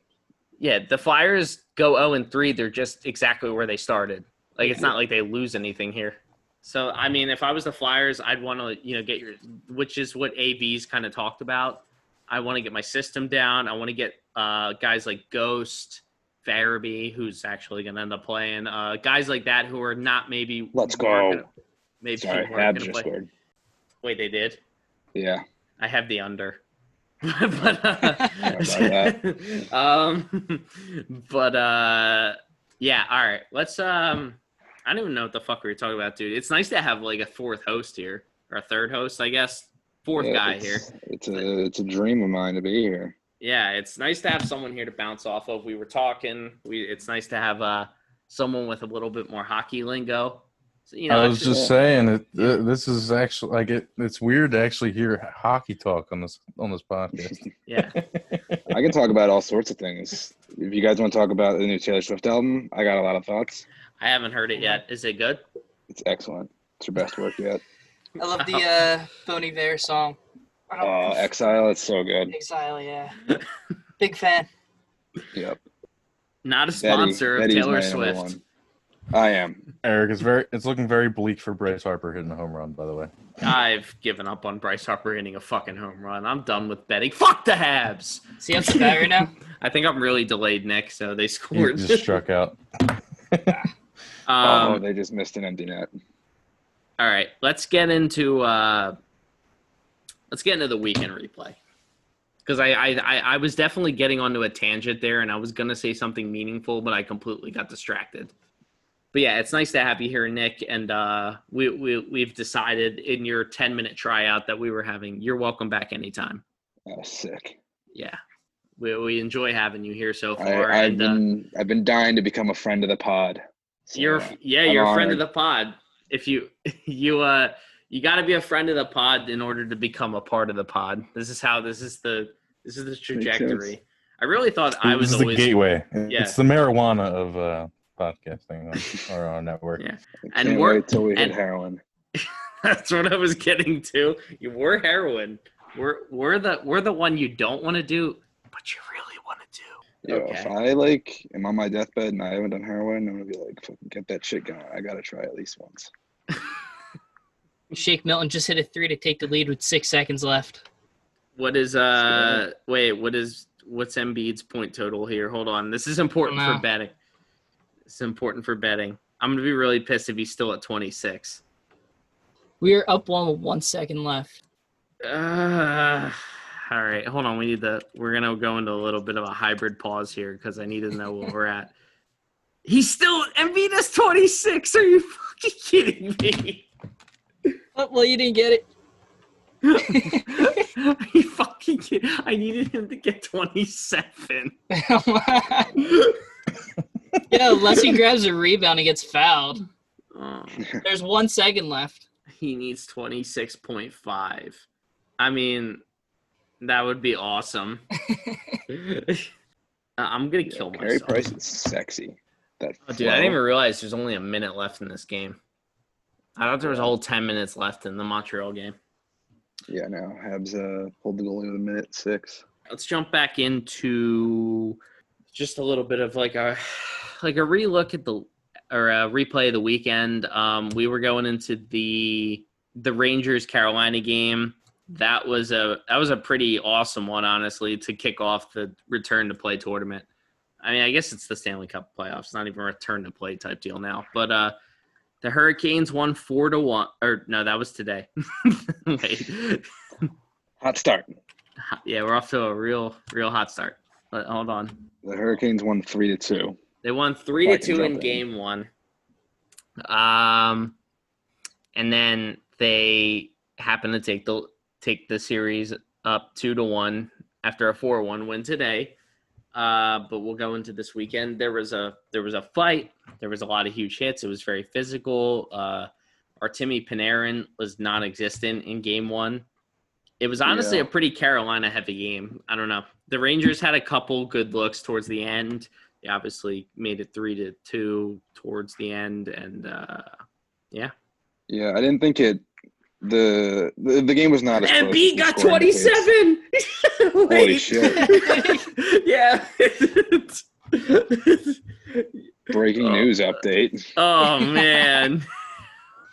Speaker 1: yeah, the Flyers go zero and three. They're just exactly where they started. Like it's not like they lose anything here. So I mean, if I was the Flyers, I'd want to you know get your, which is what AV's kind of talked about. I want to get my system down. I want to get uh, guys like Ghost, Farabee, who's actually going to end up playing. Uh, guys like that who are not maybe.
Speaker 4: Let's go.
Speaker 1: gonna- maybe
Speaker 4: Sorry, Habs just
Speaker 1: play.
Speaker 4: scored.
Speaker 1: Wait, they did.
Speaker 4: Yeah.
Speaker 1: I have the under. but uh, um but uh yeah, all right. Let's um I don't even know what the fuck we were talking about, dude. It's nice to have like a fourth host here. Or a third host, I guess. Fourth
Speaker 4: Yeah,
Speaker 1: guy
Speaker 4: it's,
Speaker 1: here.
Speaker 4: It's a it's a dream of mine to be here.
Speaker 1: Yeah, it's nice to have someone here to bounce off of. We were talking. We it's nice to have uh someone with a little bit more hockey lingo. So, you know,
Speaker 2: I was just
Speaker 4: Yeah.
Speaker 2: saying it. th- This is actually like it. It's weird to actually hear hockey talk on this on this podcast.
Speaker 1: yeah.
Speaker 4: I can talk about all sorts of things. If you guys want to talk about the new Taylor Swift album, I got a lot of thoughts.
Speaker 1: I haven't heard it yet. Is it good?
Speaker 4: It's excellent. It's her best work yet.
Speaker 3: I love the uh, Bon Iver song.
Speaker 4: Uh, Exile, it's so good.
Speaker 3: Exile, yeah. Big fan.
Speaker 4: Yep.
Speaker 1: Not a
Speaker 4: Betty-
Speaker 1: sponsor of
Speaker 4: Betty's
Speaker 1: Taylor Swift.
Speaker 4: I am.
Speaker 2: Eric, it's very. It's looking very bleak for Bryce Harper hitting a home run. By the way,
Speaker 1: I've given up on Bryce Harper hitting a fucking home run. I'm done with betting. Fuck the Habs.
Speaker 3: See how bad right now?
Speaker 1: I think I'm really delayed, Nick. So they
Speaker 2: he
Speaker 1: scored.
Speaker 2: just struck out.
Speaker 4: oh,
Speaker 1: um,
Speaker 4: they just missed an empty net.
Speaker 1: all right, let's get into uh, let's get into the weekend replay because I, I I I was definitely getting onto a tangent there, and I was gonna say something meaningful, but I completely got distracted. But yeah, it's nice to have you here, Nick. And uh, we, we we've decided in your 10 minute tryout that we were having. You're welcome back anytime.
Speaker 4: Oh, sick.
Speaker 1: Yeah, we we enjoy having you here so far.
Speaker 4: I've
Speaker 1: and uh,
Speaker 4: been I've been dying to become a friend of the pod. So,
Speaker 1: you're
Speaker 4: uh,
Speaker 1: yeah,
Speaker 4: I'm
Speaker 1: you're a friend of the pod. If you you uh you got to be a friend of the pod in order to become a part of the pod. This is how this is the this is the trajectory. I really thought I was
Speaker 2: this is
Speaker 1: always
Speaker 2: the gateway.
Speaker 1: Yeah.
Speaker 2: It's the marijuana of uh, podcasting on our, our network.
Speaker 1: Yeah.
Speaker 4: I
Speaker 1: and
Speaker 4: can't
Speaker 1: we're-
Speaker 4: wait till we hit
Speaker 1: and-
Speaker 4: heroin.
Speaker 1: That's what I was getting to. You were heroin. We're we're the we're the one you don't want to do, but you really want to do.
Speaker 4: Yo,
Speaker 1: Okay.
Speaker 4: if I like am on my deathbed and I haven't done heroin, I'm gonna be like, fucking get that shit going. I gotta try at least once.
Speaker 3: Shake Milton just hit a three to take the lead with six seconds left.
Speaker 1: What is uh wait, what is what's Embiid's point total here? Hold on. This is important for betting. It's important for betting. I'm gonna be really pissed if he's still at 26.
Speaker 3: We are up one with one second left.
Speaker 1: Uh, all right, hold on. We need the. We're gonna go into a little bit of a hybrid pause here because I need to know where we're at. He's still Embiid is 26. Are you fucking kidding me?
Speaker 3: Oh, well, you didn't get it.
Speaker 1: Are you fucking kidding? I needed him to get 27.
Speaker 3: yeah, unless he grabs a rebound and gets fouled.
Speaker 1: Oh.
Speaker 3: There's one second left.
Speaker 1: he needs 26.5. I mean, that would be awesome. Uh, I'm gonna kill
Speaker 4: Carey
Speaker 1: myself.
Speaker 4: Price is sexy. That
Speaker 1: Oh, dude, I didn't even realize there's only a minute left in this game. I thought there was a whole 10 minutes left in the Montreal game.
Speaker 4: Yeah, no. Habs uh, pulled the goalie with a minute six.
Speaker 1: Let's jump back into just a little bit of like a like a relook at the or a replay of the weekend. Um, we were going into the the Rangers Carolina game. That was a that was a pretty awesome one, honestly, to kick off the return to play tournament. I mean, I guess it's the Stanley Cup playoffs, not even a return to play type deal now. But uh the Hurricanes won four to one or no, that was today.
Speaker 4: Hot start.
Speaker 1: Yeah, we're off to a real real hot start. But hold on.
Speaker 4: The Hurricanes won three to two.
Speaker 1: They won three to two in. game one. Um, and then they happened to take the take the series up two to one after a four one win today. Uh, but we'll go into this weekend. There was a there was a fight. There was a lot of huge hits. It was very physical. Uh, Artemi Panarin was non-existent in game one. It was honestly
Speaker 4: Yeah.
Speaker 1: a pretty Carolina heavy game. I don't know. The Rangers had a couple good looks towards the end they obviously made it three to two towards the end and uh
Speaker 4: Yeah, Yeah, I didn't think it. The the, the game was not as close
Speaker 1: and B got 27
Speaker 4: Holy shit.
Speaker 1: yeah
Speaker 4: Breaking
Speaker 1: Oh.
Speaker 4: news update.
Speaker 1: oh man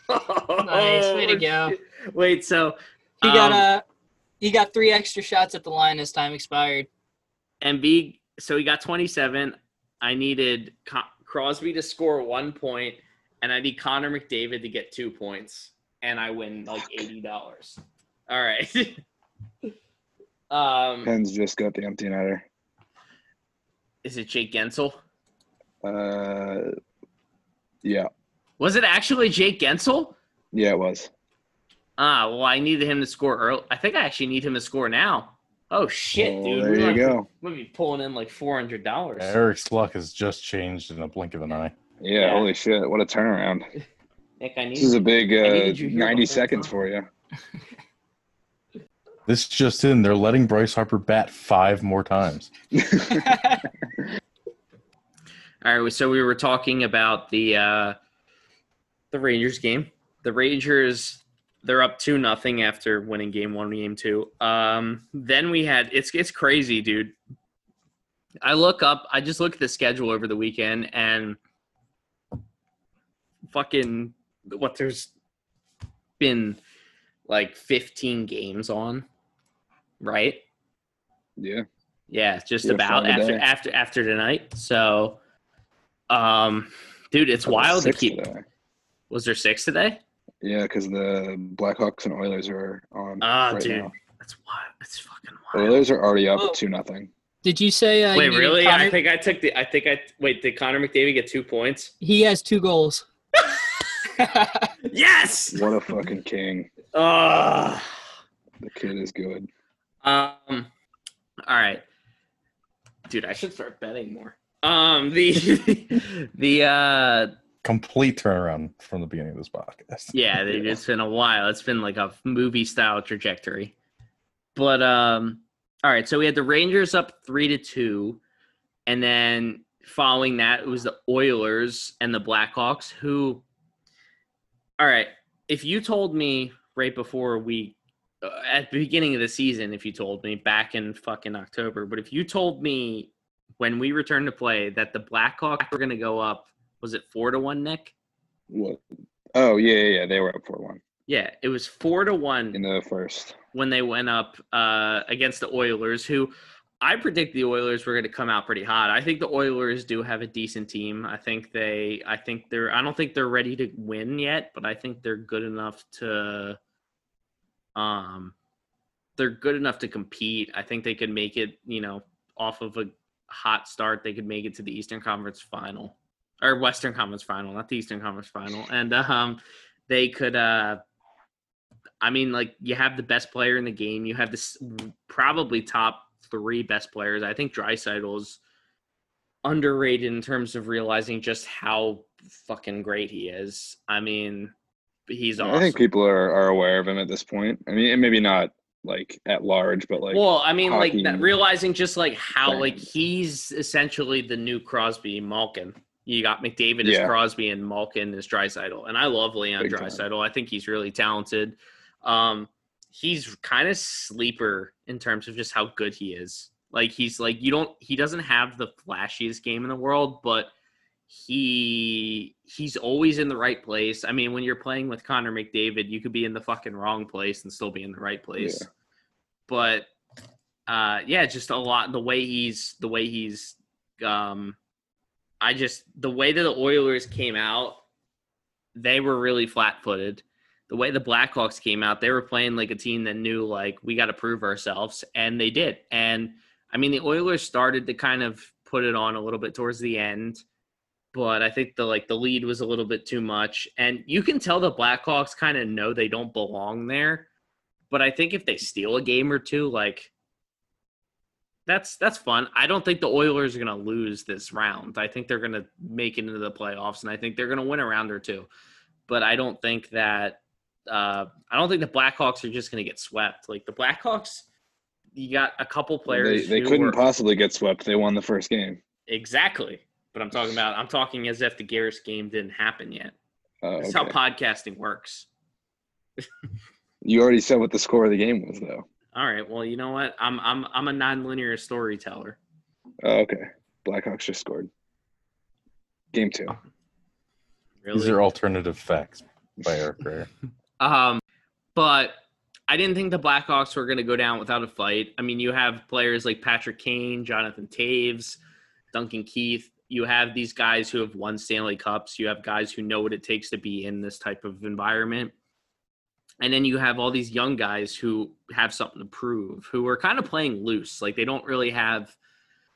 Speaker 3: Nice, way to go.
Speaker 1: wait so
Speaker 3: He got
Speaker 1: um,
Speaker 3: uh he got three extra shots at the line as time expired.
Speaker 1: and B so he got 27 I needed Co- Crosby to score one point and I need Connor McDavid to get two points and I win like $80 all right um
Speaker 4: Pens just got the empty netter.
Speaker 1: Is it Jake Guentzel?
Speaker 4: Uh, yeah,
Speaker 1: Was it actually Jake Guentzel?
Speaker 4: yeah, it was.
Speaker 1: Ah, well, I needed him to score early. I think I actually need him to score now. Oh shit,
Speaker 4: Oh,
Speaker 1: dude!
Speaker 4: there
Speaker 1: we
Speaker 4: you
Speaker 1: might,
Speaker 4: go.
Speaker 1: We'll be pulling in like four hundred dollars.
Speaker 2: Eric's luck has just changed in a blink of an eye.
Speaker 4: Yeah,
Speaker 1: Yeah.
Speaker 4: holy shit! What a turnaround.
Speaker 1: Nick, I need.
Speaker 4: This is a big uh,
Speaker 1: needed you here the
Speaker 4: ninety seconds for you.
Speaker 2: This just in, they're letting Bryce Harper bat five more times.
Speaker 1: All right, so we were talking about the uh, the Rangers game. The Rangers they're up two nothing after winning game one, game two. Um, then we had it's it's crazy, dude. I look up, I just look at the schedule over the weekend and fucking what there's been like 15 games on, right?
Speaker 4: Yeah,
Speaker 1: Yeah, just
Speaker 4: Yeah,
Speaker 1: about after
Speaker 4: day.
Speaker 1: after after tonight. So, um, dude, it's wild to keep.
Speaker 4: today.
Speaker 1: Was there six today?
Speaker 4: Yeah, because the Blackhawks and Oilers are on
Speaker 1: Ah,
Speaker 4: right
Speaker 1: dude,
Speaker 4: now.
Speaker 1: that's wild. That's fucking wild.
Speaker 4: Oilers are already up
Speaker 3: Whoa.
Speaker 4: two nothing.
Speaker 3: Did you say uh,
Speaker 1: Wait,
Speaker 3: needed
Speaker 1: really? I think I took the. I think I wait. Did Connor McDavid get two points?
Speaker 3: he has two goals.
Speaker 1: Yes.
Speaker 4: What a fucking king!
Speaker 1: Oh.
Speaker 4: The kid is good.
Speaker 1: Um. All right, dude. I should start betting more. Um. The the uh.
Speaker 2: Complete turnaround from the beginning of this podcast.
Speaker 1: Yeah, dude, it's been a while. It's been like a movie style trajectory. But um all right, so we had the Rangers up 3 to 2 and then following that it was the Oilers and the Blackhawks who All right, if you told me right before we uh, at the beginning of the season if you told me back in fucking October, but if you told me when we returned to play that the Blackhawks were going to go up was it 4 to 1, Nick?
Speaker 4: What? Oh yeah, yeah, yeah. They were up four one
Speaker 1: Yeah, it was 4 to 1
Speaker 4: in the first.
Speaker 1: when they went up uh, against the Oilers, who I predict the Oilers were going to come out pretty hot. I think the Oilers do have a decent team. I think they, I think they're, I don't think they're ready to win yet, but I think they're good enough to, um, they're good enough to compete. I think they could make it, you know, off of a hot start. They could make it to the Eastern Conference Final or Western Conference Final, not the Eastern Conference Final, and um, they could. uh I mean, like you have the best player in the game. You have this probably top three best players. I think Draisaitl's underrated in terms of realizing just how fucking great he is. I mean, he's awesome.
Speaker 4: I think people are, are aware of him at this point. I mean, maybe not like at large, but like
Speaker 1: well, I mean, like that, realizing just like how like he's essentially the new Crosby Malkin. You got McDavid as
Speaker 4: Yeah.
Speaker 1: Crosby and Malkin as Draisaitl, and I love Leon
Speaker 4: Big.
Speaker 1: I think he's really talented. Um, he's kind of sleeper in terms of just how good he is. Like he's like you don't he doesn't have the flashiest game in the world, but he he's always in the right place. I mean, when you're playing with Connor McDavid, you could be in the fucking wrong place and still be in the right place.
Speaker 4: Yeah.
Speaker 1: But uh yeah, just a lot the way he's the way he's um I just the way that the Oilers came out, they were really flat-footed. The way the Blackhawks came out, they were playing like a team that knew like we got to prove ourselves and they did. And I mean, the Oilers started to kind of put it on a little bit towards the end, but I think the like the lead was a little bit too much. And you can tell the Blackhawks kind of know they don't belong there. But I think if they steal a game or two, like that's that's fun. I don't think the Oilers are gonna lose this round. I think they're gonna make it into the playoffs, and I think they're gonna win a round or two. But I don't think that uh, I don't think the Blackhawks are just gonna get swept. Like the Blackhawks, you got a couple players.
Speaker 4: they
Speaker 1: who
Speaker 4: couldn't
Speaker 1: were-
Speaker 4: possibly get swept. They won the first game.
Speaker 1: exactly. But I'm talking about. I'm talking as if the Garris game didn't happen yet.
Speaker 4: Oh,
Speaker 1: That's
Speaker 4: okay.
Speaker 1: how podcasting works.
Speaker 4: you already said what the score of the game was, though.
Speaker 1: All right. Well, you know what? I'm I'm I'm a non-linear storyteller.
Speaker 4: Oh, okay. Blackhawks just scored. Game two.
Speaker 1: Really.
Speaker 2: These are alternative facts by Eric Prayer.
Speaker 1: Um, but I didn't think the Blackhawks were going to go down without a fight. I mean, you have players like Patrick Kane, Jonathan Toews, Duncan Keith. You have these guys who have won Stanley Cups. You have guys who know what it takes to be in this type of environment. And then you have all these young guys who have something to prove, who are kind of playing loose. Like they don't really have,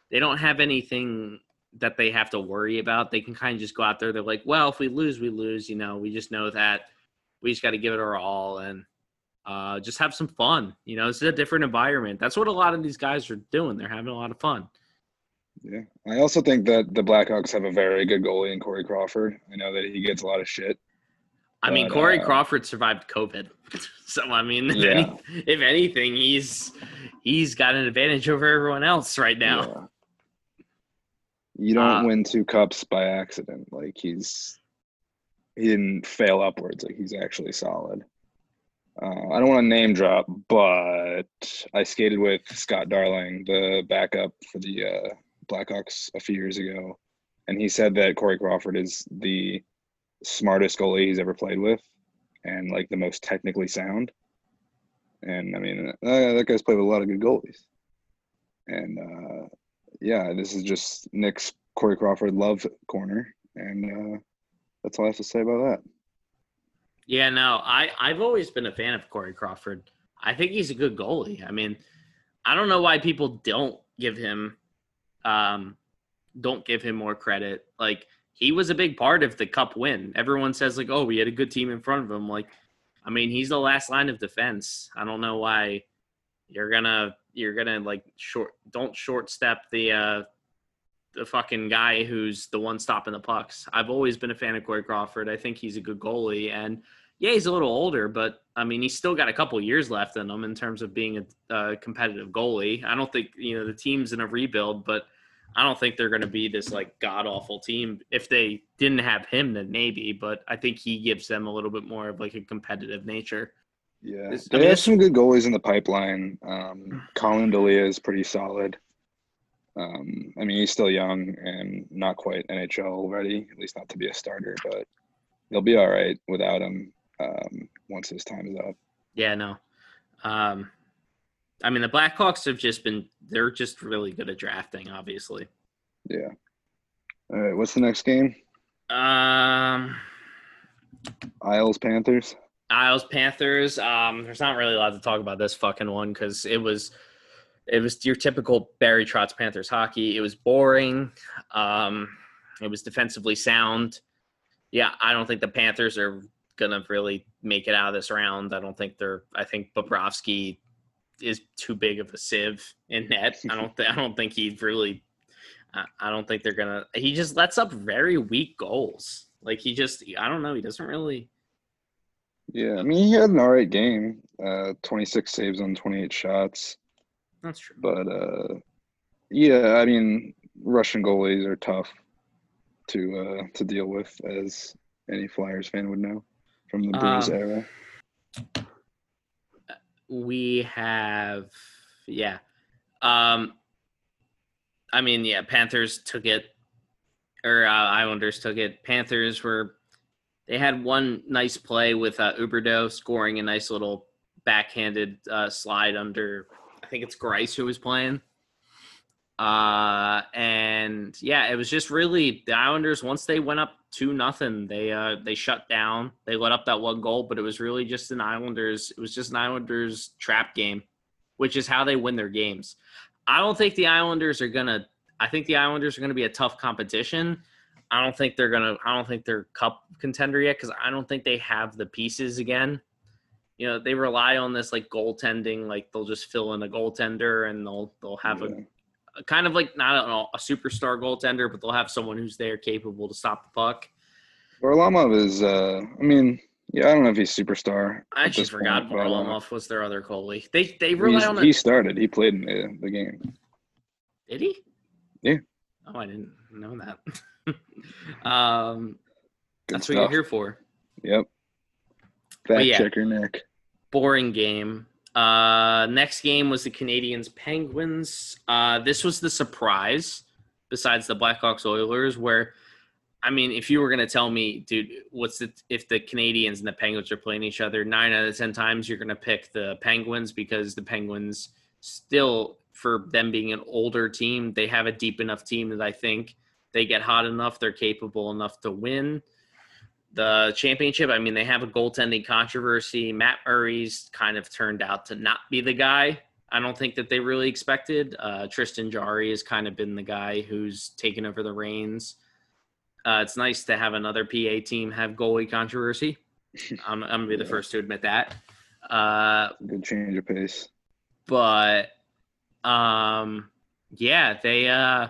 Speaker 1: they don't have anything that they have to worry about. They can kind of just go out there. They're like, well, if we lose, we lose. You know, we just know that we just got to give it our all and uh, just have some fun. You know, it's a different environment. That's what a lot of these guys are doing. They're having a lot of fun.
Speaker 4: Yeah. I also think that the Blackhawks have a very good goalie in Corey Crawford. I know that he gets a lot of shit.
Speaker 1: I mean, Corey
Speaker 4: uh,
Speaker 1: Crawford survived COVID, so I mean, if,
Speaker 4: Yeah.
Speaker 1: any, if anything, he's he's got an advantage over everyone else right now.
Speaker 4: Yeah. You don't
Speaker 1: Uh,
Speaker 4: win two cups by accident. Like he's he didn't fail upwards. Like he's actually solid. Uh, I don't want to name drop, but I skated with Scott Darling, the backup for the uh, Blackhawks a few years ago, and he said that Corey Crawford is the smartest goalie he's ever played with, and like the most technically sound. And I mean, uh, that guy's played with a lot of good goalies. And uh, yeah, this is just Nick's Corey Crawford love corner, and uh, that's all I have to say about that.
Speaker 1: Yeah, no, I I've always been a fan of Corey Crawford. I think he's a good goalie. I mean, I don't know why people don't give him um don't give him more credit. Like he was a big part of the cup win. Everyone says like, "Oh, we had a good team in front of him." Like I mean, he's the last line of defense. I don't know why you're going to you're going to like short don't short step the uh the fucking guy who's the one stopping the pucks. I've always been a fan of Corey Crawford. I think he's a good goalie, and yeah, he's a little older, but I mean, he's still got a couple years left in him in terms of being a, a competitive goalie. I don't think you know the team's in a rebuild, but I don't think they're going to be this like god awful team. If they didn't have him, then maybe, but I think he gives them a little bit more of like a competitive nature.
Speaker 4: Yeah,
Speaker 1: This- I
Speaker 4: they
Speaker 1: mean,
Speaker 4: have some good goalies in the pipeline. Um, Collin Delia is pretty solid. Um, I mean, he's still young and not quite NHL ready, at least not to be a starter, but they'll be all right without him um, once his time is up.
Speaker 1: Yeah, no. Um, I mean, the Blackhawks have just been, they're just really good at drafting, obviously.
Speaker 4: Yeah. All right, what's the next game?
Speaker 1: Um,
Speaker 4: Isles Panthers.
Speaker 1: Isles Panthers. Um, there's not really a lot to talk about this fucking one because it was it was your typical Barry Trotz Panthers hockey. It was boring. Um, it was defensively sound. Yeah, I don't think the Panthers are gonna really make it out of this round. I don't think they're. I think Bobrovsky is too big of a sieve in net. I don't. Th- I don't think he'd really. I I don't think they're gonna. He just lets up very weak goals. Like he just. I don't know. He doesn't really
Speaker 4: Yeah, I mean he had an alright game. Uh, 26 saves on 28 shots,
Speaker 1: That's true.
Speaker 4: but uh, yeah, I mean Russian goalies are tough to uh, to deal with, as any Flyers fan would know from the Bruce
Speaker 1: Um,
Speaker 4: era.
Speaker 1: we have yeah um i mean yeah panthers took it or uh, islanders took it panthers were they had one nice play with uh, Huberdeau scoring a nice little backhanded uh, slide under think it's Greiss who was playing. Uh and yeah it was just really the islanders once they went up two nothing they uh they shut down. They let up that one goal but it was really just an islanders it was just an islanders trap game which is how they win their games. I don't think the islanders are gonna i think the islanders are gonna be a tough competition. I don't think they're gonna i don't think they're cup contender yet because i don't think they have the pieces again you know they rely on this like goaltending like they'll just fill in a goaltender and they'll they'll have a
Speaker 4: Yeah.
Speaker 1: kind of like not a, a superstar goaltender, but they'll have someone who's there capable to stop the puck.
Speaker 4: Varlamov is, uh, I mean, yeah, I don't know if he's superstar.
Speaker 1: I actually forgot
Speaker 4: point, uh,
Speaker 1: Varlamov was their other goalie. They they rely
Speaker 4: he's-
Speaker 1: on
Speaker 4: he started. He played in the, the game.
Speaker 1: Did he?
Speaker 4: Yeah.
Speaker 1: Oh, I didn't know that. um,
Speaker 4: Good
Speaker 1: that's what you're here for.
Speaker 4: Yep. Fact
Speaker 1: yeah.
Speaker 4: checker Nick.
Speaker 1: Boring game. Uh, next game was the Canadiens Penguins. Uh, this was the surprise, besides the Blackhawks Oilers, where, I mean, if you were gonna tell me, dude, what's the if the Canadiens and the Penguins are playing each other, nine out of ten times you're gonna pick the Penguins because the Penguins still, for them being an older team, they have a deep enough team that I think they get hot enough, they're capable enough to win the championship. I mean, they have a goaltending controversy. Matt Murray's kind of turned out to not be the guy. I don't think that they really expected. Uh, Tristan Jarry has kind of been the guy who's taken over the reins. Uh, it's nice to have another PA team have goalie controversy. I'm, I'm gonna be the
Speaker 4: Yeah.
Speaker 1: first to admit that. Uh,
Speaker 4: Good change of pace.
Speaker 1: but um yeah they uh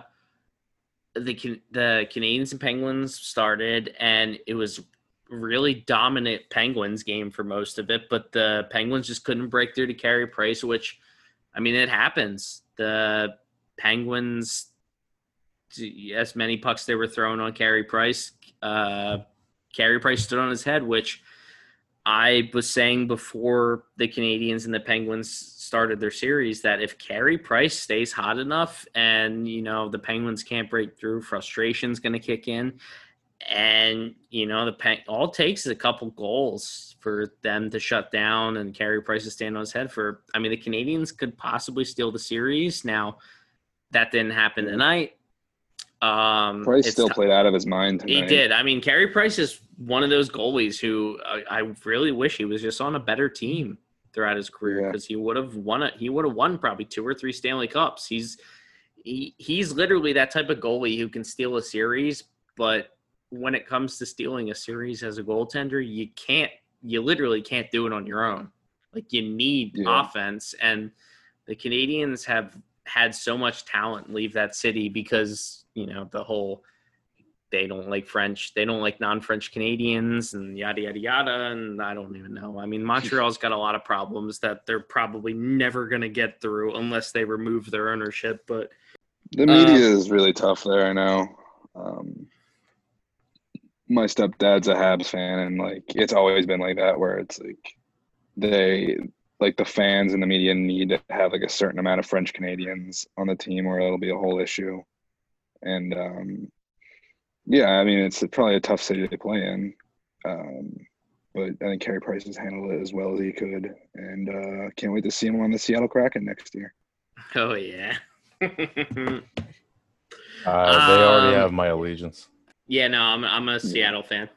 Speaker 1: the the Canadiens and Penguins started and it was really dominant Penguins game for most of it but the Penguins just couldn't break through to Carey Price which I mean it happens. The Penguins as many pucks they were throwing on Carey Price uh Carey Price stood on his head which I was saying before the Canadiens and the Penguins started their series that if Carey Price stays hot enough and you know the Penguins can't break through, frustration's going to kick in, and you know the Pen- all it takes is a couple goals for them to shut down and Carey Price to stand on his head. For I mean, the Canadiens could possibly steal the series. Now that didn't happen mm-hmm. tonight. Um,
Speaker 4: Price still played out of his mind.
Speaker 1: he did. I mean, Carey Price is one of those goalies who I, I really wish he was just on a better team throughout his career
Speaker 4: Yeah.
Speaker 1: because he would have won it. He would have won probably two or three Stanley Cups. He's he, he's literally that type of goalie who can steal a series, but when it comes to stealing a series as a goaltender, you can't. You literally can't do it on your own. Like you need
Speaker 4: Yeah.
Speaker 1: offense, and the Canadiens have had so much talent leave that city because you know the whole they don't like French, they don't like non-French Canadians, and yada yada yada. And I don't even know. I mean, Montreal's got a lot of problems that they're probably never going to get through unless they remove their ownership. But
Speaker 4: The media
Speaker 1: Uh,
Speaker 4: is really tough there. I know. Um, my stepdad's a Habs fan, and like it's always been like that, where it's like they like the fans and the media need to have like a certain amount of French Canadians on the team, or it'll be a whole issue. And um, yeah, I mean it's probably a tough city to play in. Um, but I think Carey Price has handled it as well as he could, and uh, can't wait to see him on the Seattle Kraken next year.
Speaker 1: oh yeah.
Speaker 2: Uh, they already
Speaker 1: Um,
Speaker 2: have my allegiance.
Speaker 1: yeah, no, I'm I'm a Seattle fan.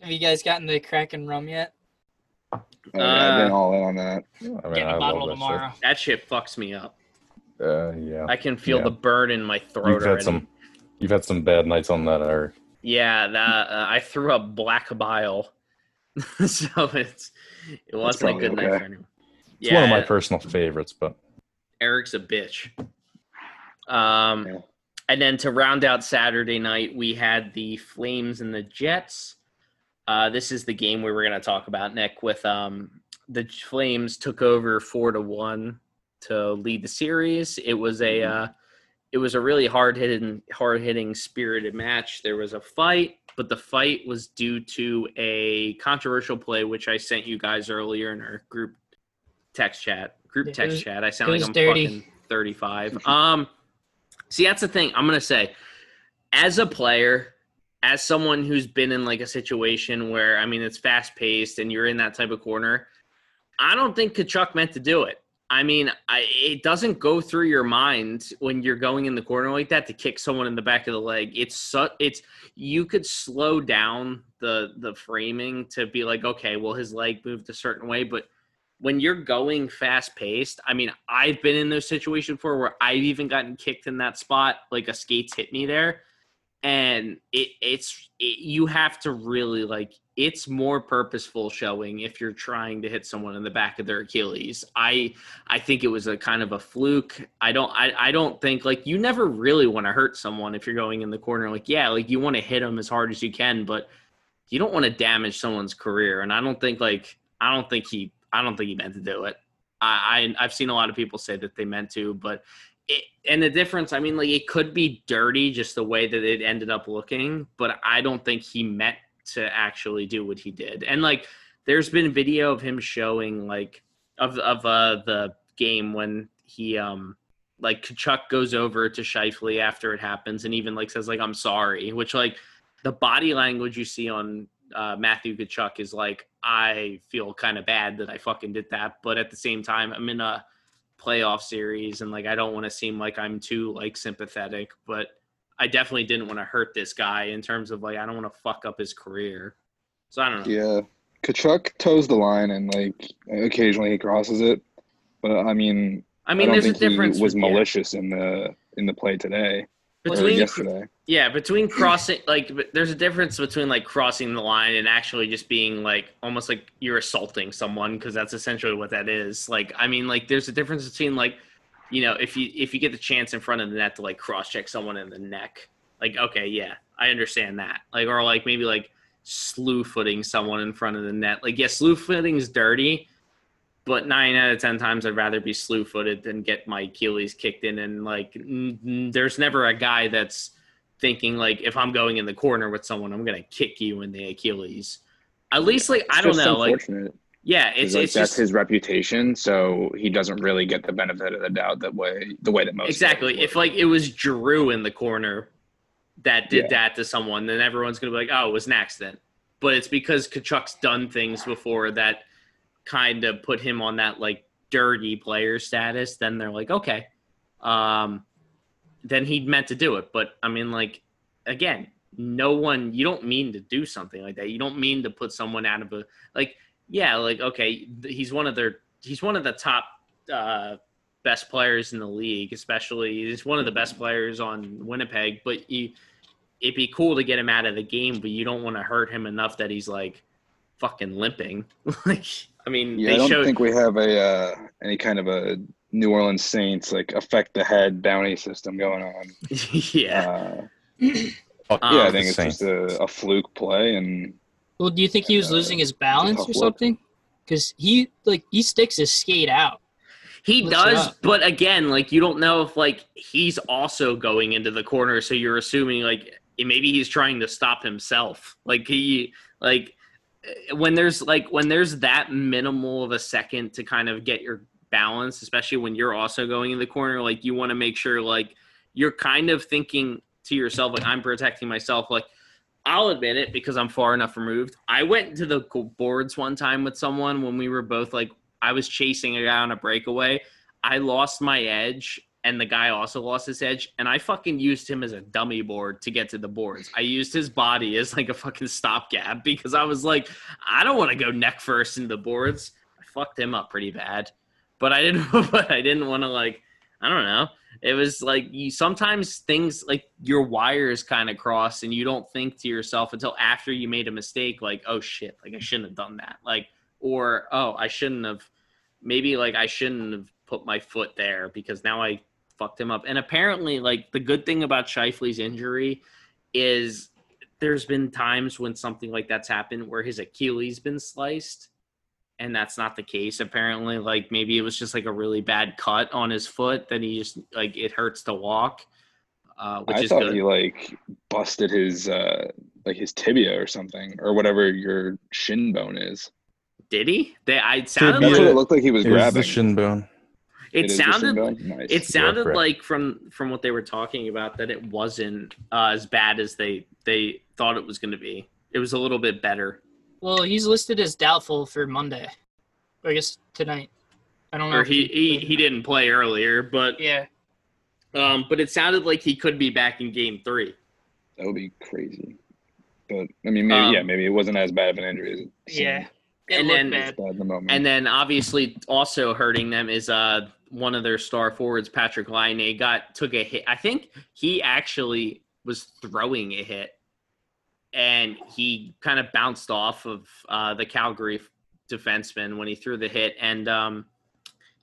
Speaker 3: Have you guys gotten the Kraken rum yet?
Speaker 4: Yeah, I've been
Speaker 1: Uh,
Speaker 4: all in on that.
Speaker 2: I mean,
Speaker 3: Getting
Speaker 2: I
Speaker 3: a bottle
Speaker 2: love that
Speaker 3: tomorrow.
Speaker 1: That shit fucks me up.
Speaker 2: Uh, yeah.
Speaker 1: I can feel
Speaker 2: Yeah.
Speaker 1: the burn in my throat
Speaker 2: You've had
Speaker 1: already.
Speaker 2: some. You've had some bad nights on that, Eric.
Speaker 1: Yeah, that uh, I threw up black bile, so it's it wasn't a
Speaker 4: probably
Speaker 1: good night for anyone.
Speaker 2: It's one of my personal favorites, but
Speaker 1: Eric's a bitch. Um,
Speaker 4: Yeah.
Speaker 1: and then to round out Saturday night, we had the Flames and the Jets. Uh, this is the game we were going to talk about, Nick. With um, the Flames took over four to one to lead the series. It was a uh, it was a really hard hitting, hard hitting, spirited match. There was a fight, but the fight was due to a controversial play, which I sent you guys earlier in our group text chat. Group text
Speaker 3: was-
Speaker 1: chat. I sound like I'm
Speaker 3: dirty.
Speaker 1: fucking thirty five. Um, see, that's the thing. I'm gonna say, as a player, as someone who's been in like a situation where I mean it's fast paced and you're in that type of corner, I don't think Tkachuk meant to do it. I mean, I, it doesn't go through your mind when you're going in the corner like that to kick someone in the back of the leg. It's su- it's you could slow down the the framing to be like, okay, well his leg moved a certain way, but when you're going fast paced, I mean, I've been in those situations before where I've even gotten kicked in that spot, like a skate's hit me there, and it it's it, you have to really like it's more purposeful showing if you're trying to hit someone in the back of their Achilles. I I think it was a kind of a fluke. I don't I, I don't think like you never really want to hurt someone if you're going in the corner. Like yeah, like you want to hit them as hard as you can, but you don't want to damage someone's career. And I don't think like I don't think he I don't think he meant to do it. I, I I've seen a lot of people say that they meant to, but it, and the difference, I mean, like it could be dirty just the way that it ended up looking, but I don't think he meant to actually do what he did. And like, there's been video of him showing like of of uh the game when he um like Tkachuk goes over to Scheifele after it happens and even like says like I'm sorry, which like the body language you see on uh, Matthew Tkachuk is like I feel kind of bad that I fucking did that, but at the same time I'm in a playoff series and like I don't want to seem like I'm too like sympathetic, but I definitely didn't want to hurt this guy in terms of like I don't want to fuck up his career. So I don't know.
Speaker 4: Yeah, Tkachuk toes the line and like occasionally he crosses it, but I mean,
Speaker 1: I
Speaker 4: I,
Speaker 1: mean,
Speaker 4: don't
Speaker 1: there's a difference.
Speaker 4: he was
Speaker 1: with- yeah.
Speaker 4: malicious in the in the play today
Speaker 1: between
Speaker 4: yesterday.
Speaker 1: yeah between crossing like there's a difference between like crossing the line and actually just being like almost like you're assaulting someone because that's essentially what that is like i mean like there's a difference between like you know if you if you get the chance in front of the net to like cross check someone in the neck like okay yeah i understand that like or like maybe like slew footing someone in front of the net like yeah slew footing is dirty but nine out of ten times I'd rather be slew footed than get my Achilles kicked in. And like, n- there's never a guy that's thinking like, if I'm going in the corner with someone, I'm gonna kick you in the Achilles. At least like I don't know, like. Yeah, it's
Speaker 4: like,
Speaker 1: it's
Speaker 4: that's
Speaker 1: just
Speaker 4: his reputation, so he doesn't really get the benefit of the doubt that way the way that most
Speaker 1: exactly. If like it was Drew in the corner that did
Speaker 4: Yeah.
Speaker 1: that to someone, then everyone's gonna be like, oh, it was an accident. But it's because Tkachuk's done things before that kind of put him on that like dirty player status. Then they're like, okay, um, then he meant to do it. But I mean, like, again, no one. You don't mean to do something like that. You don't mean to put someone out of a like. Yeah, like okay, he's one of their. He's one of the top uh, best players in the league, especially he's one of the best players on Winnipeg. But you, it'd be cool to get him out of the game, but you don't want to hurt him enough that he's like fucking limping. like, I mean,
Speaker 4: Yeah,
Speaker 1: they
Speaker 4: I don't
Speaker 1: showed.
Speaker 4: think we have a uh, any kind of a New Orleans Saints like affect the head bounty system going on.
Speaker 1: yeah,
Speaker 4: Uh,
Speaker 1: Um,
Speaker 4: yeah, I think it's
Speaker 2: Saints.
Speaker 4: just a, a fluke play, and
Speaker 3: Well, do you think he was
Speaker 4: Uh,
Speaker 3: losing his balance or something? Because he like he sticks his skate out.
Speaker 1: he
Speaker 3: Looks
Speaker 1: does. But again, like you don't know if like he's also going into the corner, so you're assuming like maybe he's trying to stop himself. Like he like eh, when there's like when there's that minimal of a second to kind of get your balance, especially when you're also going in the corner, like you want to make sure like you're kind of thinking to yourself like I'm protecting myself. Like I'll admit it because I'm far enough removed. I went to the boards one time with someone when we were both like I was chasing a guy on a breakaway. I lost my edge and the guy also lost his edge and I fucking used him as a dummy board to get to the boards. I used his body as like a fucking stopgap because I was like I don't want to go neck first into the boards. I fucked him up pretty bad. But I didn't but I didn't want to like I don't know. It was like you sometimes things like your wires kind of cross and you don't think to yourself until after you made a mistake like oh shit like I shouldn't have done that. Like or oh I shouldn't have maybe like I shouldn't have put my foot there because now I fucked him up. And apparently like the good thing about Scheifele's injury is there's been times when something like that's happened where his Achilles been sliced, and that's not the case. Apparently, like maybe it was just like a really bad cut on his foot that he just like it hurts to walk, uh, which
Speaker 4: I
Speaker 1: is
Speaker 4: thought
Speaker 1: good.
Speaker 4: he like busted his uh like his tibia or something or whatever your shin bone is.
Speaker 1: Did he? They I it sounded
Speaker 2: Tibia-
Speaker 1: like
Speaker 4: it looked like he was
Speaker 2: It was
Speaker 4: grabbing.
Speaker 2: the shin bone.
Speaker 1: it,
Speaker 4: is the shin
Speaker 1: sounded
Speaker 4: bone? nice.
Speaker 1: it sounded
Speaker 2: correct.
Speaker 1: like from from what they were talking about that it wasn't uh, as bad as they they thought it was going to be. It was a little bit better.
Speaker 3: Well, he's listed as doubtful for Monday. Or I guess tonight. I don't know.
Speaker 1: Or he, he he didn't play earlier, but
Speaker 3: Yeah.
Speaker 1: um but it sounded like he could be back in game 3.
Speaker 4: that would be crazy. But I mean, maybe
Speaker 1: Um,
Speaker 4: yeah, maybe it wasn't as bad of an injury. As it
Speaker 3: Yeah.
Speaker 4: seemed.
Speaker 3: It
Speaker 1: And then-
Speaker 3: bad.
Speaker 4: Bad the.
Speaker 1: And then obviously also hurting them is uh one of their star forwards, Patrik Laine, got took a hit. I think he actually was throwing a hit, and he kind of bounced off of uh, the Calgary defenseman when he threw the hit, and um,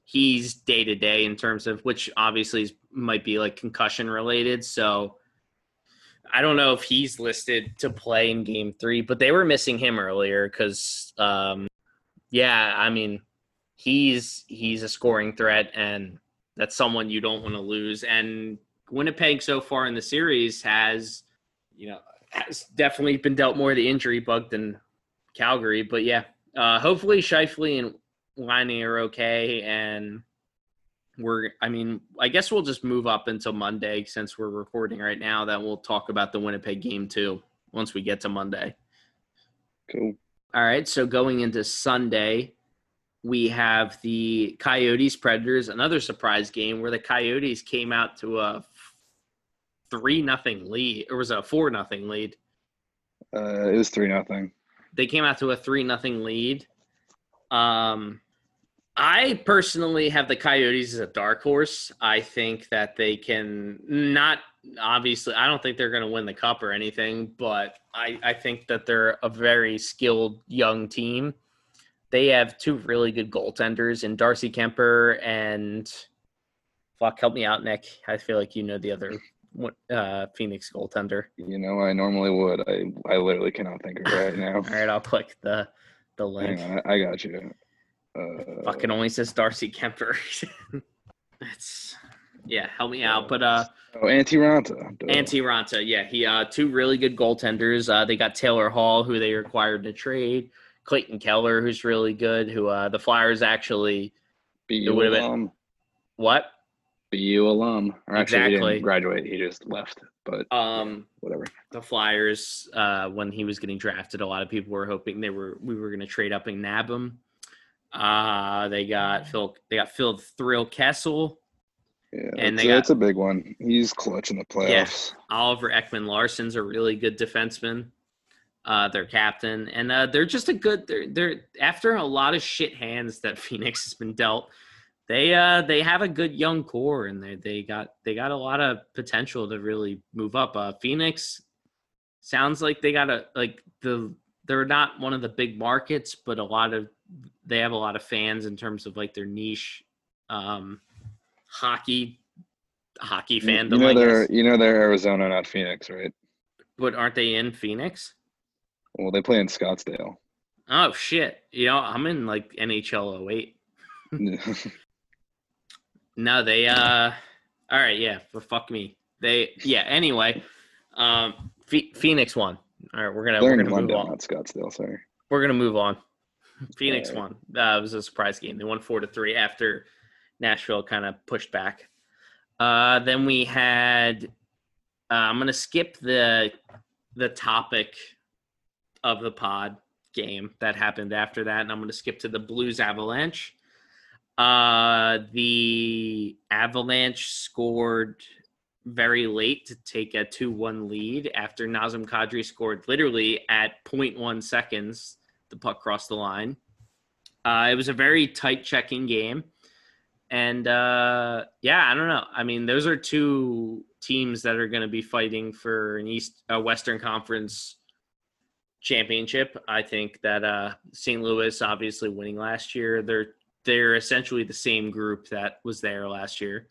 Speaker 1: he's day to day in terms of which obviously is, might be like concussion related. So I don't know if he's listed to play in Game Three, but they were missing him earlier because. Um, yeah, I mean, he's he's a scoring threat, and that's someone you don't want to lose. And Winnipeg so far in the series has, you know, has definitely been dealt more of the injury bug than Calgary. But yeah, uh, hopefully Scheifele and Laine are okay, and we're. I mean, I guess we'll just move up until Monday since we're recording right now. That we'll talk about the Winnipeg game too once we get to Monday.
Speaker 4: cool.
Speaker 1: All right, so going into Sunday, we have the Coyotes Predators, another surprise game where the Coyotes came out to a three nothing lead, or was it a four nothing lead?
Speaker 4: Uh, it was three nothing.
Speaker 1: They came out to a three nothing lead. Um, I personally have the Coyotes as a dark horse. I think that they can not obviously. I don't think they're going to win the cup or anything, but I I think that they're a very skilled young team. They have two really good goaltenders in Darcy Kuemper and fuck, help me out, Nick. I feel like you know the other uh, Phoenix goaltender.
Speaker 4: You know, I normally would. I I literally cannot think of it right now.
Speaker 1: All right, I'll click the the link.
Speaker 4: On, I, I got you. Uh,
Speaker 1: Fucking only says Darcy Kuemper. That's yeah, help me out. But uh
Speaker 4: oh, Antti Raanta. Duh.
Speaker 1: Antti Raanta, yeah, he uh two really good goaltenders. Uh they got Taylor Hall, who they required to trade, Clayton Keller, who's really good, who uh the Flyers actually
Speaker 4: BU
Speaker 1: it would've been-
Speaker 4: alum.
Speaker 1: What?
Speaker 4: BU alum. Or actually, he didn't graduate. He just left. But
Speaker 1: Um
Speaker 4: whatever.
Speaker 1: the Flyers, uh, when he was getting drafted, a lot of people were hoping they were we were gonna trade up and nab him. Uh they got Phil they got Phil Thrill Kessel,
Speaker 4: Yeah,
Speaker 1: And they got-
Speaker 4: it's a big one. He's clutch in the playoffs.
Speaker 1: Oliver Ekman-Larsson's a really good defenseman. Uh, their captain, and uh, they're just a good. They're they're after a lot of shit hands that Phoenix has been dealt. They uh they have a good young core, and they they got they got a lot of potential to really move up. Uh, Phoenix sounds like they got a like the they're not one of the big markets, but a lot of they have a lot of fans in terms of like their niche um hockey hockey fandom.
Speaker 4: you know they're you know they're Arizona, not Phoenix, right?
Speaker 1: But aren't they in Phoenix?
Speaker 4: Well, they play in Scottsdale.
Speaker 1: Oh shit! You know, I'm in like NHL 08. No, they uh all right, yeah, for fuck me. They yeah, anyway. Um Phe- Phoenix won. All right, we're gonna
Speaker 4: They're
Speaker 1: we're gonna move on.
Speaker 4: not Scottsdale. Sorry.
Speaker 1: We're gonna move on. Phoenix
Speaker 4: Alright.
Speaker 1: won. Uh, was a surprise game. They won four to three after Nashville kind of pushed back. Uh, then we had. Uh, I'm gonna skip the the topic of the pod game that happened after that, and I'm gonna skip to the Blues Avalanche. Uh, the Avalanche scored very late to take a 2-1 lead after Nazem Kadri scored literally at 0.1 seconds. The puck crossed the line. Uh, it was a very tight checking game. And uh, yeah, I don't know. I mean, those are two teams that are going to be fighting for an East uh, Western Conference championship. I think that uh, St. Louis, obviously winning last year, they're they're essentially the same group that was there last year.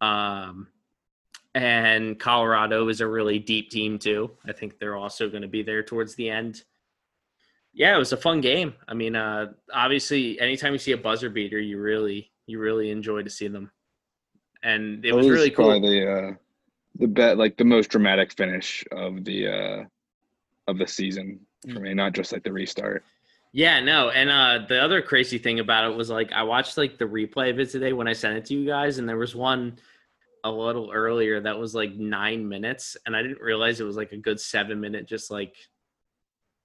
Speaker 1: Um, and Colorado is a really deep team too. I think they're also going to be there towards the end. Yeah, it was a fun game. I mean, uh, obviously, anytime you see a buzzer beater, you really you really enjoy to see them, and it
Speaker 4: That
Speaker 1: was really cool.
Speaker 4: The uh, the bet like the most dramatic finish of the uh, of the season for
Speaker 1: Mm.
Speaker 4: me, not just like the restart.
Speaker 1: Yeah, no, and uh the other crazy thing about it was like I watched like the replay of it today when I sent it to you guys, and there was one a little earlier that was like nine minutes, and I didn't realize it was like a good seven minute just like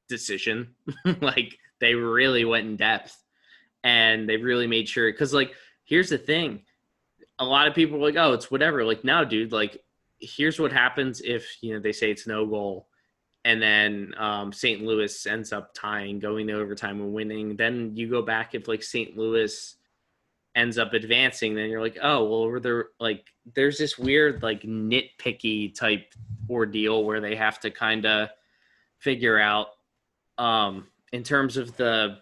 Speaker 1: decision. like they really went in depth and they really made sure because like here's the thing. A lot of people are like, oh, it's whatever. Like, no, dude, like here's what happens if you know they say it's no goal and then um, St. Louis ends up tying, going to overtime and winning. Then you go back if like St. Louis ends up advancing, then you're like, oh well, were there like there's this weird like nitpicky type ordeal where they have to kind of figure out um in terms of the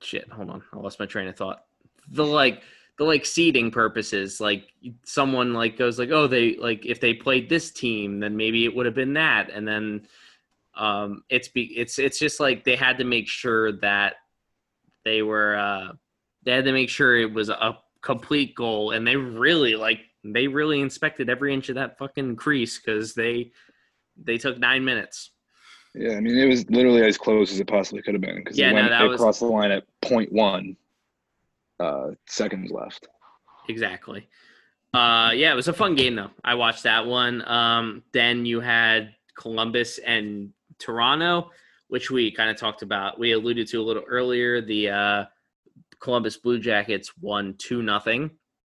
Speaker 1: shit. Hold on, I lost my train of thought. The like the like seeding purposes like someone like goes like oh they like if they played this team then maybe it would have been that. And then um it's be it's it's just like they had to make sure that they were uh they had to make sure it was a complete goal and they really like they really inspected every inch of that fucking crease because they they took nine minutes.
Speaker 4: Yeah, I mean it was literally as close as it possibly could have been because
Speaker 1: Yeah,
Speaker 4: they
Speaker 1: no,
Speaker 4: went they
Speaker 1: was-
Speaker 4: crossed the line at point one uh, seconds left.
Speaker 1: exactly. Uh, yeah, it was a fun game though. I watched that one. Um, then you had Columbus and Toronto, which we kind of talked about. We alluded to a little earlier. The uh, Columbus Blue Jackets won two nothing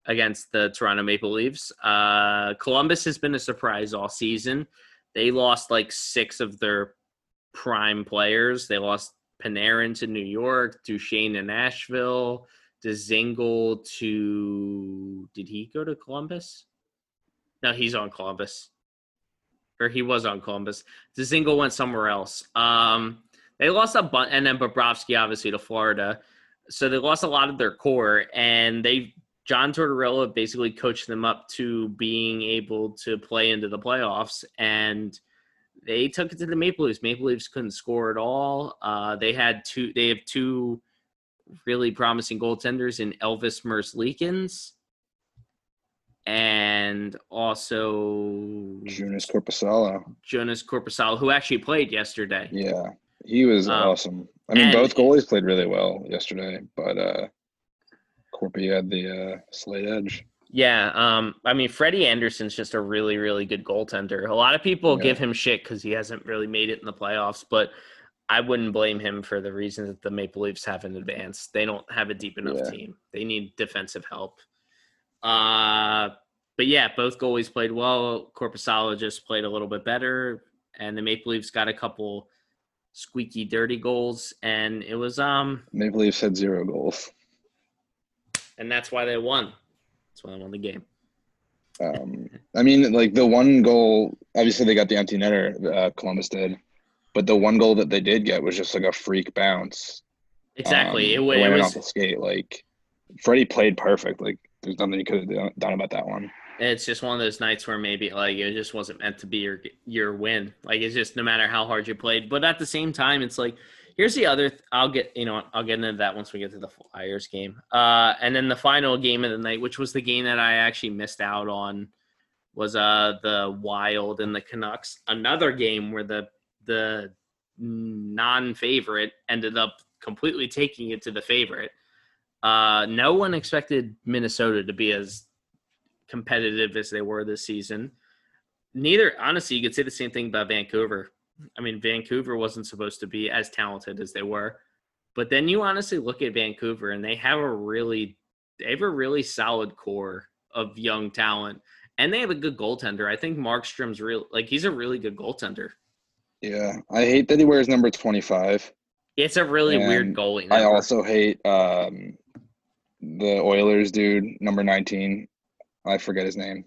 Speaker 1: against the Toronto Maple Leafs. Uh, Columbus has been a surprise all season. They lost like six of their prime players. They lost Panarin to New York, Duchene to Nashville. Dzingel to did he go to Columbus? No, he's on Columbus. Or he was on Columbus. Dzingel went somewhere else. Um they lost a bunch and then Bobrovsky obviously to Florida. So they lost a lot of their core and they John Tortorella basically coached them up to being able to play into the playoffs and they took it to the Maple Leafs. Maple Leafs couldn't score at all. Uh, they had two. They have two really promising goaltenders in Elvis Merzlikins and also
Speaker 4: Joonas Korpisalo.
Speaker 1: Joonas Korpisalo, who actually played yesterday.
Speaker 4: Yeah, he was
Speaker 1: Um,
Speaker 4: awesome. I mean, both goalies played really well yesterday, but uh, Corpy had the uh, slight edge.
Speaker 1: Yeah, um, I mean Freddie Andersen's just a really, really good goaltender. A lot of people
Speaker 4: Yeah.
Speaker 1: give him shit because he hasn't really made it in the playoffs, but I wouldn't blame him for the reason that the Maple Leafs haven't advanced. They don't have a deep enough
Speaker 4: Yeah.
Speaker 1: team. They need defensive help. Uh, but yeah, both goalies played well. Korpisalo just played a little bit better, and the Maple Leafs got a couple squeaky, dirty goals, and it was um,
Speaker 4: Maple Leafs had zero goals.
Speaker 1: and that's why they won. That's why they won the game.
Speaker 4: Um, I mean, like the one goal, obviously they got the empty netter, uh, Columbus did, but the one goal that they did get was just like a freak bounce.
Speaker 1: Exactly.
Speaker 4: Um,
Speaker 1: it, it
Speaker 4: went
Speaker 1: was
Speaker 4: off the skate. Like Freddie played perfect. Like there's nothing he could have done, done about that one.
Speaker 1: it's just one of those nights where maybe like it just wasn't meant to be your your win. Like it's just no matter how hard you played, but at the same time, it's like here's the other. Th- I'll get you know I'll get into that once we get to the Flyers game. Uh, and then the final game of the night, which was the game that I actually missed out on, was uh the Wild and the Canucks. Another game where the the non-favorite ended up completely taking it to the favorite. Uh, no one expected Minnesota to be as competitive as they were this season. Neither, honestly, you could say the same thing about Vancouver. I mean, Vancouver wasn't supposed to be as talented as they were, but then you honestly look at Vancouver and they have a really, they have a really solid core of young talent, and they have a good goaltender. I think Markstrom's real, like he's a really good goaltender.
Speaker 4: Yeah, I hate that he wears number 25.
Speaker 1: It's a really weird
Speaker 4: And
Speaker 1: goalie.
Speaker 4: I also hate um, the Oilers dude, number 19. I forget his name.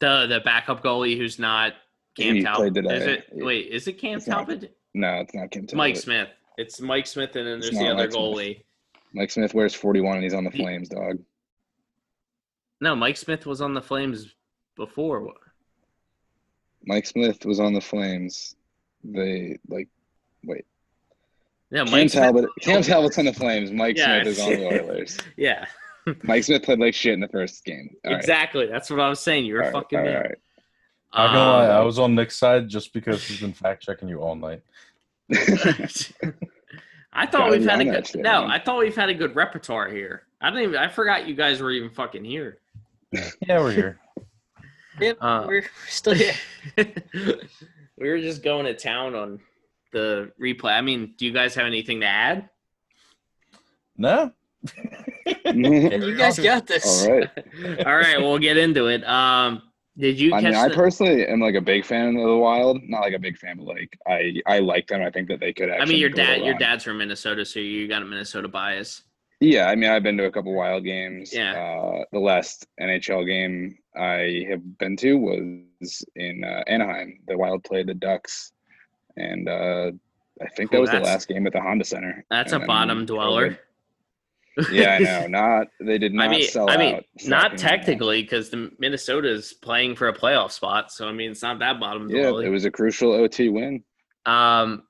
Speaker 1: the the backup goalie who's not Cam
Speaker 4: He
Speaker 1: Talbot.
Speaker 4: played
Speaker 1: Is
Speaker 4: today.
Speaker 1: it? Wait, is it Cam
Speaker 4: It's not.
Speaker 1: Talbot?
Speaker 4: No, it's not Kim
Speaker 1: It's Mike Smith. It's Mike Smith, and then there's the other
Speaker 4: Mike Smith.
Speaker 1: goalie.
Speaker 4: Mike Smith wears 41 and he's on the
Speaker 1: He-
Speaker 4: Flames, dog.
Speaker 1: No, Mike Smith was on the Flames before.
Speaker 4: Mike Smith was on the Flames. They like wait.
Speaker 1: Yeah,
Speaker 4: Cam
Speaker 1: Mike Smith-
Speaker 4: Talbot. Cam Talbot's on the Flames. Mike
Speaker 1: Yeah.
Speaker 4: Smith is on the Oilers.
Speaker 1: Yeah,
Speaker 4: Mike Smith played like shit in the first game. All right.
Speaker 1: exactly. That's what I was saying. You're a fucking
Speaker 4: all
Speaker 1: man.
Speaker 4: right.
Speaker 2: Not gonna lie, I
Speaker 1: Um,
Speaker 2: was on Nick's side just because he's been fact checking you all night.
Speaker 1: I thought
Speaker 4: Gotta
Speaker 1: we've had a good
Speaker 4: shit,
Speaker 1: no.
Speaker 4: man.
Speaker 1: I thought we've had a good repertoire here. I didn't. Even, I forgot you guys were even fucking here.
Speaker 2: Yeah, we're here.
Speaker 3: Yep,
Speaker 1: Uh,
Speaker 3: we're still here.
Speaker 1: We were just going to town on the replay. I mean, do you guys have anything to add?
Speaker 2: No.
Speaker 3: You guys got this.
Speaker 4: all right.
Speaker 1: All right, we'll get into it. Um, did you
Speaker 4: I
Speaker 1: catch
Speaker 4: mean, I personally am like a big fan of the Wild. Not like a big fan, but like I I like them. I think that they could.
Speaker 1: I mean, your
Speaker 4: make a little
Speaker 1: dad, your dad's from Minnesota, so you got a Minnesota bias.
Speaker 4: Yeah, I mean, I've been to a couple Wild games.
Speaker 1: Yeah.
Speaker 4: Uh, the last NHL game I have been to was in uh, Anaheim. The Wild played the Ducks, and uh, I think that was the last game at the Honda Center.
Speaker 1: That's a
Speaker 4: And then
Speaker 1: bottom dweller.
Speaker 4: Yeah, I know. Not they did not
Speaker 1: I mean,
Speaker 4: sell
Speaker 1: I mean,
Speaker 4: out.
Speaker 1: not technically because the Minnesota is playing for a playoff spot. So I mean, it's not that bottom
Speaker 4: Yeah, it was a crucial OT win.
Speaker 1: Um,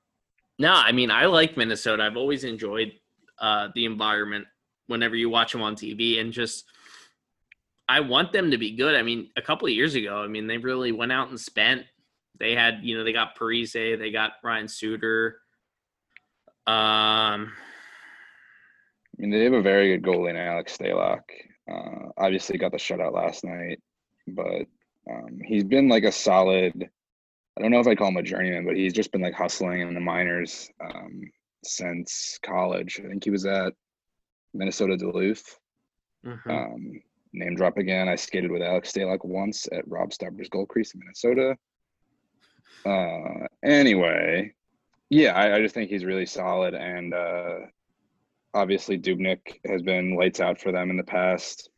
Speaker 1: no, I mean I like Minnesota. I've always enjoyed uh, the environment whenever you watch them on TV, and just I want them to be good. I mean, a couple of years ago, I mean they really went out and spent. They had, you know, they got Parise, they got Ryan Suter. Um,
Speaker 4: I mean, they have a very good goalie in Alex Stalock. Uh, obviously, got the shutout last night, but um, he's been like a solid. I don't know if I call him a journeyman, but he's just been like hustling in the minors um, since college. I think he was at Minnesota Duluth.
Speaker 1: mhm.
Speaker 4: Um, name drop again. I skated with Alex Stalock once at Rob Stauber's Gold Crease in Minnesota. Uh, anyway, yeah, I, I just think he's really solid, and uh, obviously Dubnyk has been lights out for them in the past,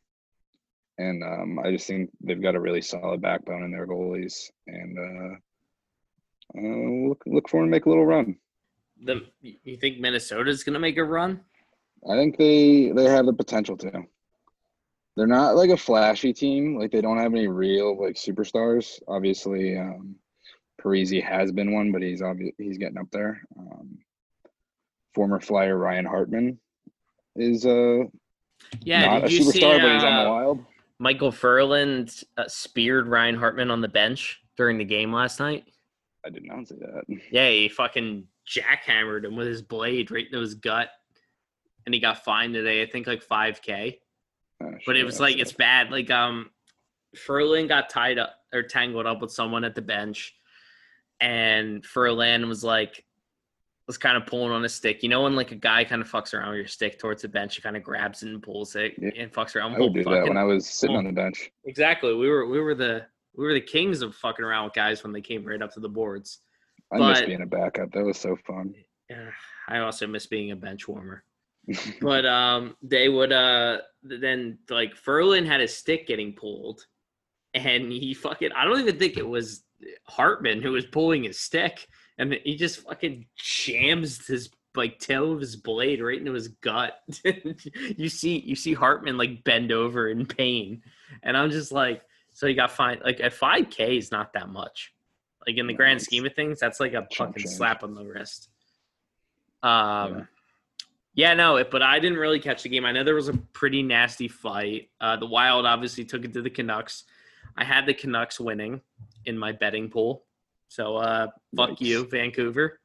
Speaker 4: and um, I just think they've got a really solid backbone in their goalies, and uh, uh, look look for them to make a little run.
Speaker 1: the you think Minnesota's gonna make a run?
Speaker 4: I think they they have the potential to. They're not like a flashy team. Like they don't have any real like superstars. Obviously, um, Parise has been one, but he's obvious he's getting up there. Um, former Flyer Ryan Hartman is uh
Speaker 1: Yeah,
Speaker 4: not a
Speaker 1: you see
Speaker 4: superstar, but he's on the
Speaker 1: uh,
Speaker 4: Wild.
Speaker 1: Michael Furland uh, speared Ryan Hartman on the bench during the game last night?
Speaker 4: I did not see that.
Speaker 1: Yeah, he fucking jackhammered him with his blade right into his gut, and he got fined today. I think like five k.
Speaker 4: Oh,
Speaker 1: But it was like it's bad. Like um, Furlan got tied up or tangled up with someone at the bench, and Furlan was like was kind of pulling on a stick. You know when like a guy kind of fucks around with your stick towards the bench, he kind of grabs it and pulls it
Speaker 4: Yeah.
Speaker 1: and fucks around.
Speaker 4: I would do that when I was sitting on the bench.
Speaker 1: Exactly. We were we were the we were the kings of fucking around with guys when they came right up to the boards.
Speaker 4: I miss being a backup. That was so fun.
Speaker 1: Yeah, I also miss being a bench warmer. But um they would uh then like Furlan had his stick getting pulled and he fucking I don't even think it was Hartman who was pulling his stick and he just fucking jams his like tail of his blade right into his gut. you see you see Hartman like bend over in pain and I'm just like so he got fined like at 5k is not that much. Like in the
Speaker 4: No,
Speaker 1: grand scheme of things that's like a fucking slap on the wrist. Um
Speaker 4: Yeah.
Speaker 1: Yeah, no, it, but I didn't really catch the game. I know there was a pretty nasty fight. Uh, the Wild obviously took it to the Canucks. I had the Canucks winning in my betting pool. So uh, fuck
Speaker 4: Yikes.
Speaker 1: you, Vancouver.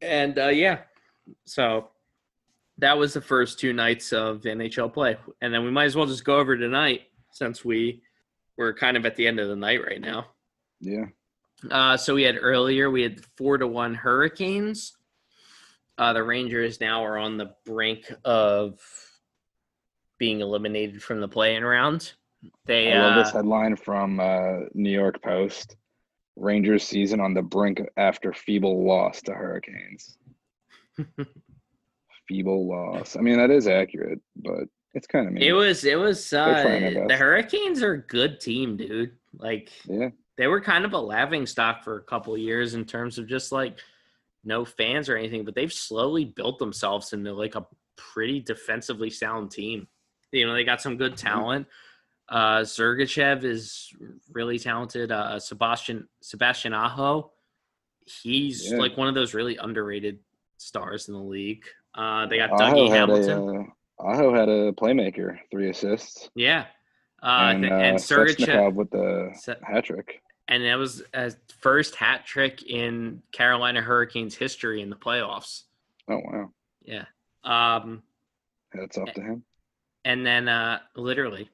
Speaker 1: And uh, yeah, so that was the first two nights of NHL play. And then we might as well just go over tonight since we we're kind of at the end of the night right now.
Speaker 4: Yeah.
Speaker 1: Uh, so we had earlier, we had four to one Hurricanes. Uh, the Rangers now are on the brink of being eliminated from the play-in round. They
Speaker 4: I love
Speaker 1: uh,
Speaker 4: this headline from uh, New York Post. Rangers season on the brink after feeble loss to Hurricanes. feeble loss. I mean, that is accurate, but it's kind of mean.
Speaker 1: it was it was uh, the. Hurricanes are a good team, dude. Like
Speaker 4: yeah,
Speaker 1: they were kind of a laughing stock for a couple years in terms of just like no fans or anything, but they've slowly built themselves into like a pretty defensively sound team. You know, they got some good talent. Uh, Zergachev is really talented. Uh, Sebastian Sebastian Aho, he's
Speaker 4: Yeah.
Speaker 1: like one of those really underrated stars in the league. Uh, they got
Speaker 4: Aho
Speaker 1: Dougie
Speaker 4: had
Speaker 1: Hamilton.
Speaker 4: a uh, Aho had a playmaker, three assists,
Speaker 1: yeah, uh,
Speaker 4: and
Speaker 1: and,
Speaker 4: uh,
Speaker 1: and Sergachev,
Speaker 4: Svechnikov with the hat trick.
Speaker 1: And that was a first hat trick in Carolina Hurricanes history in the playoffs.
Speaker 4: Oh wow,
Speaker 1: Yeah. Um,
Speaker 4: hats off to him.
Speaker 1: and then uh literally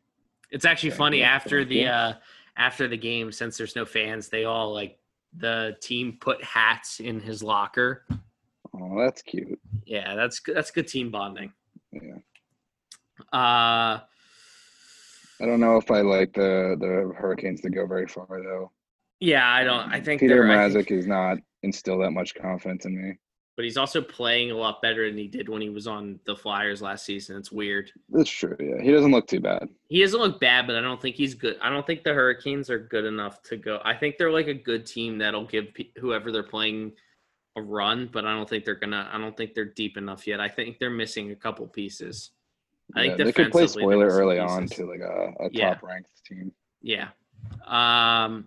Speaker 1: it's actually funny after the uh after the game since there's no fans they all like the team put hats in his locker
Speaker 4: Oh, that's cute.
Speaker 1: yeah that's good that's good team bonding
Speaker 4: Yeah,
Speaker 1: uh
Speaker 4: I don't know if I like the the Hurricanes to go very far though.
Speaker 1: Yeah i don't i think
Speaker 4: Peter Mrazek is not instill that much confidence in me.
Speaker 1: but he's also playing a lot better than he did when he was on the flyers last season it's weird
Speaker 4: That's true. Yeah, he doesn't look too bad.
Speaker 1: he doesn't look bad but i don't think he's good i don't think the hurricanes are good enough to go i think they're like a good team that'll give pe- whoever they're playing a run but i don't think they're gonna i don't think they're deep enough yet i think they're missing a couple pieces i
Speaker 4: Yeah,
Speaker 1: think
Speaker 4: they could play spoiler early on to like a, a
Speaker 1: Yeah.
Speaker 4: top ranked team.
Speaker 1: yeah um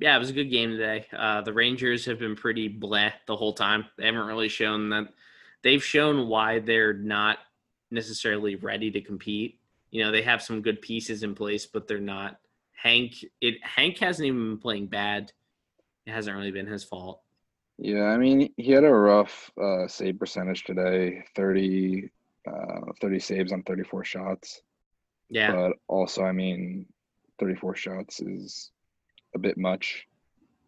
Speaker 1: yeah it was a good game today. Uh the rangers have been pretty bleh the whole time. They haven't really shown that they've shown why they're not necessarily ready to compete. You know they have some good pieces in place but they're not. Hank it hank hasn't even been playing bad. It hasn't really been his fault.
Speaker 4: Yeah, I mean he had a rough uh, save percentage today. 30, uh, 30 saves on thirty four shots.
Speaker 1: yeah.
Speaker 4: But also, I mean, thirty four shots is a bit much.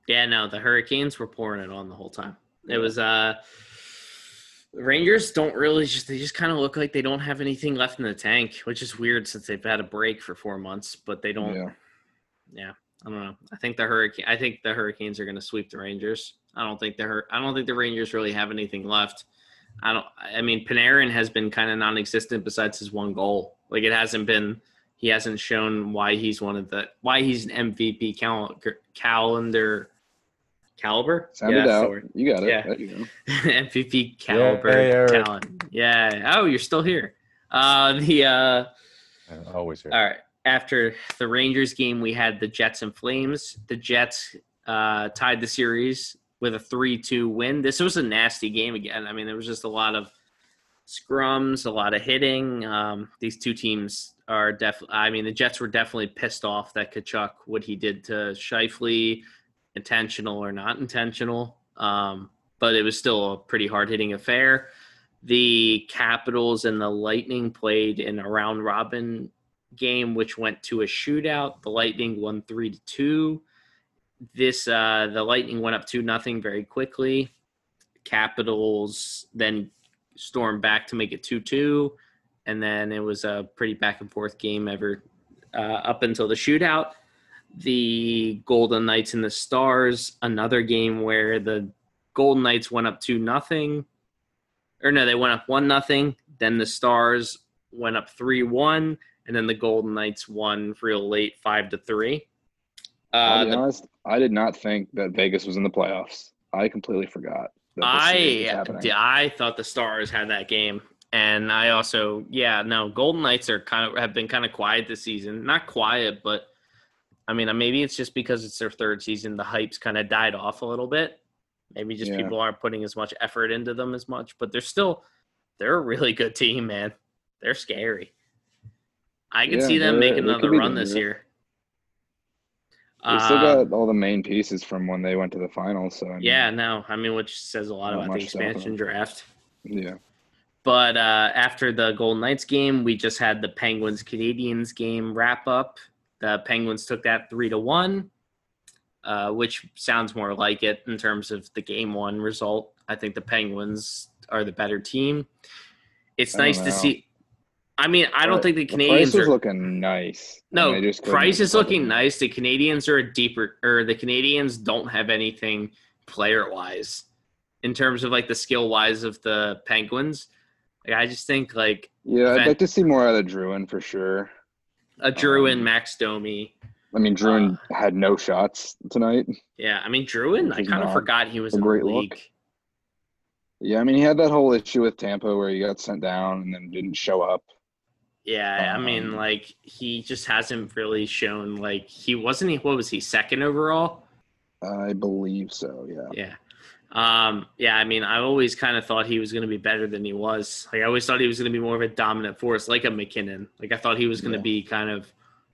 Speaker 1: Yeah, no, the Hurricanes were pouring it on the whole time. It was uh Rangers don't really just they just kind of look like they don't have anything left in the tank, which is weird since they've had a break for 4 months, but they don't
Speaker 4: Yeah.
Speaker 1: yeah, I don't know. I think the Hurricane I think the Hurricanes are going to sweep the Rangers. I don't think the Hur- I don't think the Rangers really have anything left. I don't I mean Panarin has been kind of non-existent besides his one goal. Like it hasn't been he hasn't shown why he's one of the why he's an MVP cal- calendar caliber.
Speaker 4: Sound
Speaker 1: Yeah,
Speaker 4: it out.
Speaker 1: word.
Speaker 4: You got it.
Speaker 1: Yeah.
Speaker 4: You go.
Speaker 1: MVP caliber
Speaker 2: Eric.
Speaker 1: talent. Yeah. Oh, you're still here. Uh the uh
Speaker 2: Uh, Always here.
Speaker 1: all right. After the Rangers game, we had the Jets and Flames. The Jets uh, tied the series with a 3 2 win. This was a nasty game again. I mean, there was just a lot of scrums, a lot of hitting. Um, these two teams are definitely, I mean, the Jets were definitely pissed off that Tkachuk, what he did to Scheifele, intentional or not intentional. Um, but it was still a pretty hard hitting affair. The Capitals and the Lightning played in a round robin game, which went to a shootout. The Lightning won three to two. This uh, the Lightning went up two nothing very quickly. Capitals then stormed back to make it two two, and then it was a pretty back and forth game ever uh, up until the shootout. The Golden Knights and the Stars, another game where the Golden Knights went up two nothing, or no, they went up one nothing. Then the Stars went up three one, and then the Golden Knights won real late five to three. Uh,
Speaker 4: I'll be
Speaker 1: the-
Speaker 4: honest. I did not think that Vegas was in the playoffs. I completely forgot. That this series was
Speaker 1: I. I thought the Stars had that game, and I also yeah no Golden Knights are kind of have been kind of quiet this season. Not quiet, but I mean maybe it's just because it's their third season. The hype's kind of died off a little bit. Maybe just
Speaker 4: Yeah.
Speaker 1: people aren't putting as much effort into them as much, but they're still they're a really good team, man. They're scary. I can
Speaker 4: Yeah,
Speaker 1: see them making another run this year.
Speaker 4: They still
Speaker 1: Uh,
Speaker 4: got all the main pieces from when they went to the finals. So I mean,
Speaker 1: yeah, no, I mean, which says a lot about the expansion draft.
Speaker 4: yeah.
Speaker 1: But uh, after the Golden Knights game, we just had the Penguins Canadiens game wrap up. The Penguins took that three to one, uh, which sounds more like it in terms of the game one result. I think the Penguins are the better team. It's nice to see. I mean, I don't
Speaker 4: But
Speaker 1: think the
Speaker 4: Price
Speaker 1: Canadiens
Speaker 4: was
Speaker 1: are.
Speaker 4: looking nice.
Speaker 1: No,
Speaker 4: they just couldn't
Speaker 1: Price is looking nice. The Canadiens are a deeper, or the Canadiens don't have anything player wise in terms of like the skill wise of the Penguins. Like, I just think like
Speaker 4: Yeah, I'd like to see more out of Drouin for sure.
Speaker 1: a Drew and
Speaker 4: Um,
Speaker 1: Max Domi.
Speaker 4: I mean, Drouin
Speaker 1: Uh,
Speaker 4: had no shots tonight.
Speaker 1: Yeah, I mean
Speaker 4: Drouin.
Speaker 1: I kind of forgot he was
Speaker 4: a
Speaker 1: in the
Speaker 4: great look.
Speaker 1: league.
Speaker 4: Yeah, I mean, he had that whole issue with Tampa where he got sent down and then didn't show up.
Speaker 1: Yeah, I mean,
Speaker 4: Um,
Speaker 1: like he just hasn't really shown like he wasn't. He what was he second overall?
Speaker 4: I believe so. Yeah.
Speaker 1: Yeah. Um, yeah, I mean, I always kind of thought he was going to be better than he was. Like, I always thought he was going to be more of a dominant force, like a MacKinnon. Like, I thought he was going to
Speaker 4: Yeah.
Speaker 1: be kind of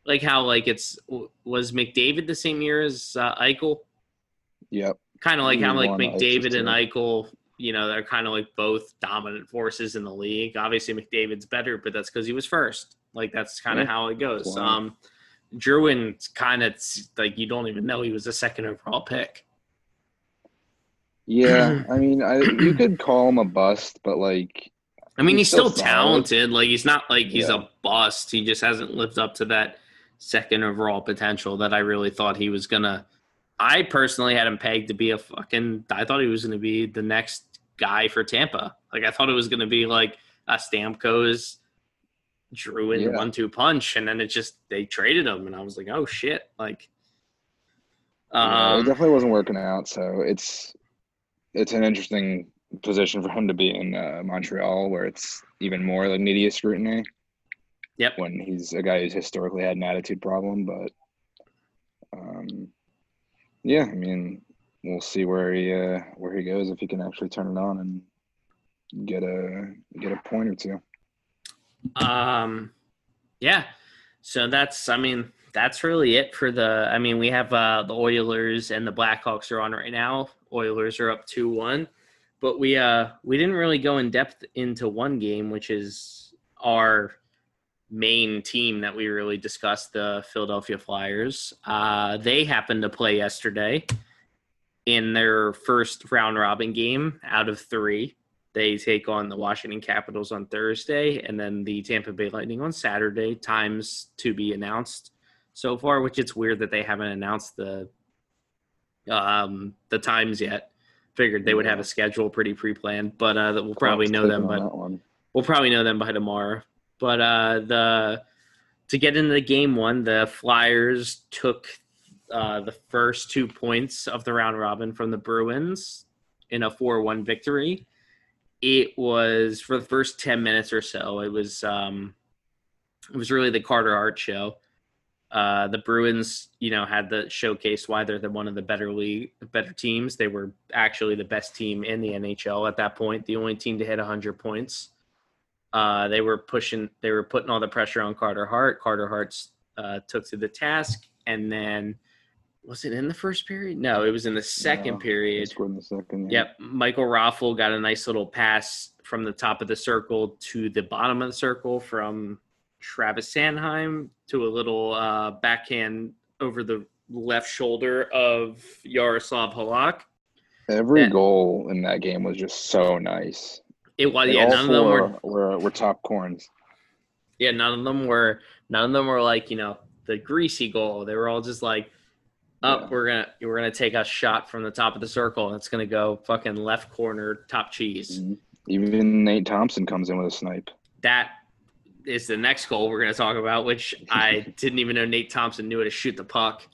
Speaker 1: like how, like, it's was McDavid the same year as uh, Eichel?
Speaker 4: Yep.
Speaker 1: Kind of like how, like, McDavid and Eichel, you know, they're kind of like both dominant forces in the league. Obviously, McDavid's better, but that's because he was first. Like, that's kind of
Speaker 4: Yeah,
Speaker 1: how it goes.
Speaker 4: why.
Speaker 1: Um, Drouin's kind of like you don't even know he was a second overall pick.
Speaker 4: Yeah. I mean, I you could call him a bust, but like,
Speaker 1: I mean, he's,
Speaker 4: He's
Speaker 1: still,
Speaker 4: still solid.
Speaker 1: talented. Like he's not like he's
Speaker 4: Yeah.
Speaker 1: a bust. He just hasn't lived up to that second overall potential that I really thought he was gonna. I personally had him pegged to be a fucking. I thought he was gonna be the next guy for Tampa. Like I thought it was gonna be like a Stamkos, Drouin
Speaker 4: Yeah.
Speaker 1: one two punch, and then it just they traded him, and I was like, oh shit, like.
Speaker 4: yeah, it
Speaker 1: Um,
Speaker 4: definitely wasn't working out. So it's it's an interesting position for him to be in uh, Montreal, where it's even more like media scrutiny.
Speaker 1: Yep.
Speaker 4: When he's a guy who's historically had an attitude problem, but um, yeah, I mean, we'll see where he uh, where he goes if he can actually turn it on and get a get a point or two.
Speaker 1: Um, yeah. So that's, I mean, that's really it for the. I mean, we have uh, the Oilers and the Blackhawks are on right now. Oilers are up two one, but we uh we didn't really go in depth into one game, which is our main team that we really discussed, the Philadelphia Flyers. Uh, they happened to play yesterday in their first round robin game out of three. They take on the Washington Capitals on Thursday and then the Tampa Bay Lightning on Saturday. Times to be announced so far, which it's weird that they haven't announced the um the times yet. Figured they would have a schedule pretty pre-planned, but uh that we'll probably know them
Speaker 4: ticking on
Speaker 1: by
Speaker 4: one.
Speaker 1: we'll probably know them by tomorrow. But uh, the to get into the game one, the Flyers took uh, the first two points of the round robin from the Bruins in a four-one victory. It was for the first ten minutes or so. It was um, it was really the Carter Hart show. Uh, the Bruins, you know, had the showcase why they're the one of the better league, better teams. They were actually the best team in the NHL at that point, the only team to hit 100 points. Uh, they were pushing, they were putting all the pressure on Carter Hart. Carter Hart's uh, took to the task, and then was it in the first period? No, it was in the second
Speaker 4: No,
Speaker 1: period.
Speaker 4: scored in the second. yeah.
Speaker 1: Yep, Michael Raffl got a nice little pass from the top of the circle to the bottom of the circle from Travis Sanheim to a little uh, backhand over the left shoulder of Jaroslav Halak.
Speaker 4: Every goal in that game was just so nice.
Speaker 1: It was yeah, none of them were
Speaker 4: were, were top corns.
Speaker 1: yeah, none of them were none of them were like you know the greasy goal. They were all just like, up,
Speaker 4: Yeah.
Speaker 1: we're gonna we're gonna take a shot from the top of the circle and it's gonna go fucking left corner top cheese.
Speaker 4: Mhm. Even Nate Thompson comes in with a snipe.
Speaker 1: that is the next goal we're going to talk about, which I didn't even know Nate Thompson knew how to shoot the puck.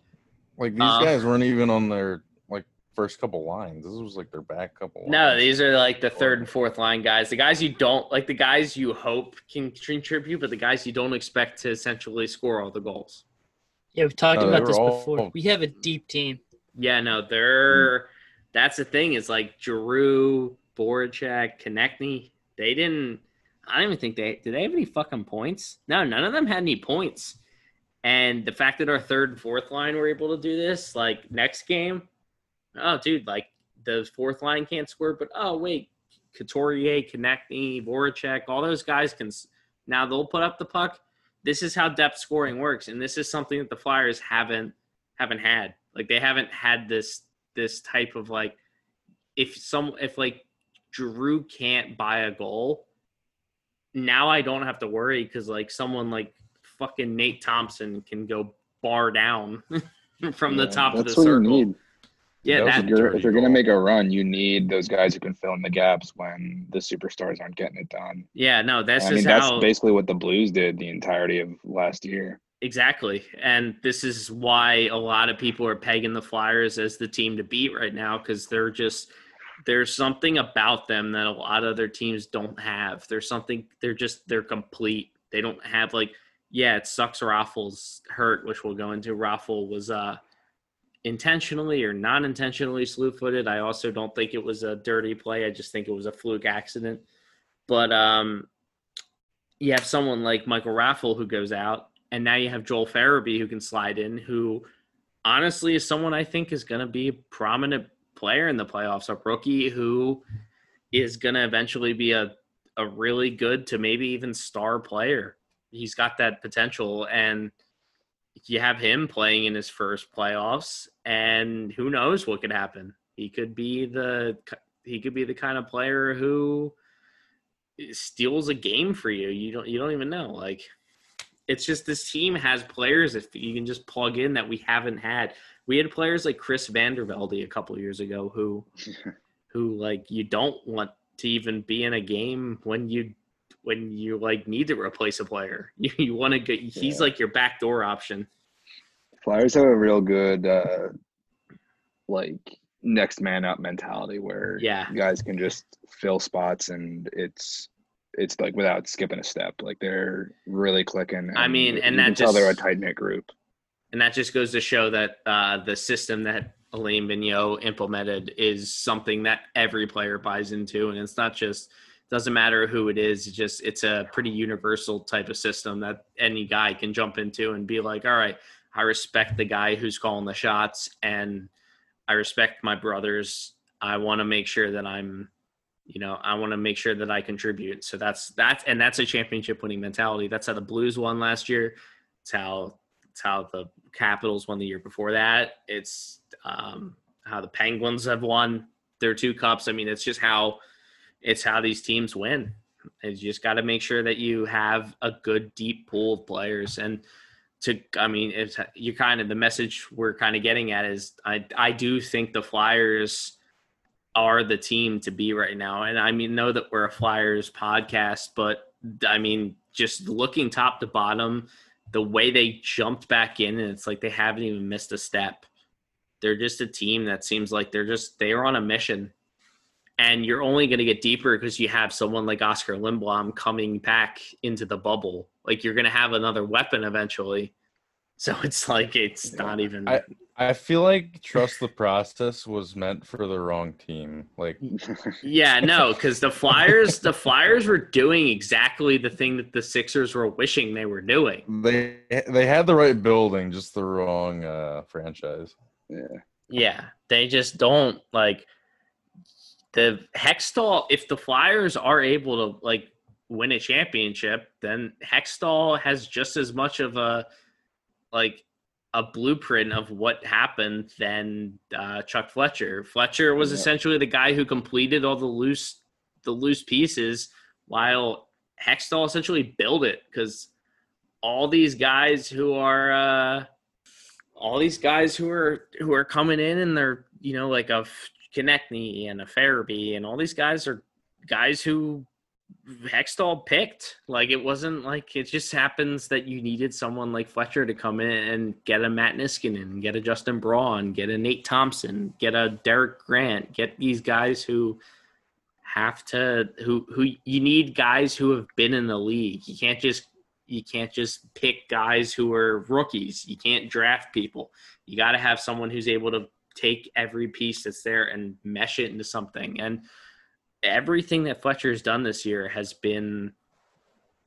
Speaker 2: Like these
Speaker 1: Uh,
Speaker 2: guys weren't even on their like first couple lines. This was like their back couple.
Speaker 1: No, these are like the third and fourth line guys. The guys you don't like, the guys you hope can contribute, but the guys you don't expect to essentially score all the goals.
Speaker 3: Yeah, we've talked
Speaker 2: No,
Speaker 3: about this
Speaker 2: all-
Speaker 3: before. We have a deep team.
Speaker 1: Yeah, no, they're that's the thing is like Giroux, Voracek, Konecny. They didn't. I don't even think they did. They have any fucking points? No, none of them had any points. And the fact that our third and fourth line were able to do this, like next game, oh, dude, like the fourth line can't score, but oh wait, Couturier, Konecny, Voracek, all those guys can. Now they'll put up the puck. This is how depth scoring works, and this is something that the Flyers haven't haven't had. Like they haven't had this this type of like if some if like Drew can't buy a goal, now I don't have to worry because like someone like fucking Nate Thompson can go bar down from the
Speaker 4: Yeah,
Speaker 1: top of the circle. Yeah,
Speaker 2: That
Speaker 4: If you're, if you're gonna make a run, you need those guys who can fill in the gaps when the superstars aren't getting it done.
Speaker 1: yeah, no, that's
Speaker 4: I
Speaker 1: just
Speaker 4: mean, that's
Speaker 1: how
Speaker 4: basically what the Blues did the entirety of last year.
Speaker 1: Exactly. And this is why a lot of people are pegging the Flyers as the team to beat right now because they're just there's something about them that a lot of other teams don't have. There's something they're just they're complete. They don't have like yeah, it sucks Raffl's hurt, which we'll go into. Raffl was uh intentionally or non-intentionally slew-footed. I also don't think it was a dirty play. I just think it was a fluke accident. But um you have someone like Michael Raffl who goes out, and now you have Joel Farabee who can slide in, who honestly is someone I think is going to be a prominent player in the playoffs, a rookie who is going to eventually be a, a really good to maybe even star player. He's got that potential, and you have him playing in his first playoffs, and who knows what could happen. He could be the he could be the kind of player who steals a game for you. You don't you don't even know. Like it's just this team has players if you can just plug in that we haven't had. We had players like Chris VandeVelde a couple years ago who who like you don't want to even be in a game when you when you like need to replace a player. You, you want to get he's
Speaker 4: Yeah.
Speaker 1: like your backdoor option.
Speaker 4: Flyers have a real good uh like next man up mentality where
Speaker 1: Yeah.
Speaker 4: guys can just fill spots and it's it's like without skipping a step. Like they're really clicking.
Speaker 1: I mean, and that
Speaker 4: tell they're a tight knit group.
Speaker 1: And that just goes to show that uh, the system that Alain Vigneault implemented is something that every player buys into, and it's not just doesn't matter who it is. It's just it's a pretty universal type of system that any guy can jump into and be like, all right, I respect the guy who's calling the shots, and I respect my brothers. I want to make sure that I'm, you know, I want to make sure that I contribute. So that's that's and that's a championship winning mentality. That's how the Blues won last year. It's how it's how the Capitals won the year before that. It's um, how the Penguins have won their two cups. I mean, it's just how it's how these teams win. And you just got to make sure that you have a good deep pool of players. And to, I mean, it's you kind of the message we're kind of getting at is I I do think the Flyers are the team to be right now. And I mean, know that we're a Flyers podcast, but I mean, just looking top to bottom, the way they jumped back in, and it's like they haven't even missed a step. They're just a team that seems like they're just they're on a mission, and you're only going to get deeper because you have someone like Oskar Lindblom coming back into the bubble. Like you're going to have another weapon eventually. So it's like it's not even.
Speaker 2: I- I feel like trust the process was meant for the wrong team. Like
Speaker 1: Yeah, no, because the Flyers, the Flyers were doing exactly the thing that the Sixers were wishing they were doing.
Speaker 2: they they had the right building, just the wrong uh, franchise.
Speaker 4: Yeah.
Speaker 1: Yeah, they just don't like the Hextall. If the Flyers are able to like win a championship, then Hextall has just as much of a like a blueprint of what happened than uh, Chuck Fletcher. Fletcher was
Speaker 4: Yeah.
Speaker 1: essentially the guy who completed all the loose the loose pieces, while Hextall essentially built it because all these guys who are uh, all these guys who are who are coming in and they're you know like a Konecny and a Farabee and all these guys are guys who Hextall picked. Like it wasn't like it just happens that you needed someone like Fletcher to come in and get a Matt Niskanen, get a Justin Braun, get a Nate Thompson, get a Derek Grant, get these guys who have to who who you need guys who have been in the league. You can't just you can't just pick guys who are rookies. You can't draft people. You got to have someone who's able to take every piece that's there and mesh it into something. And everything that Fletcher's done this year has been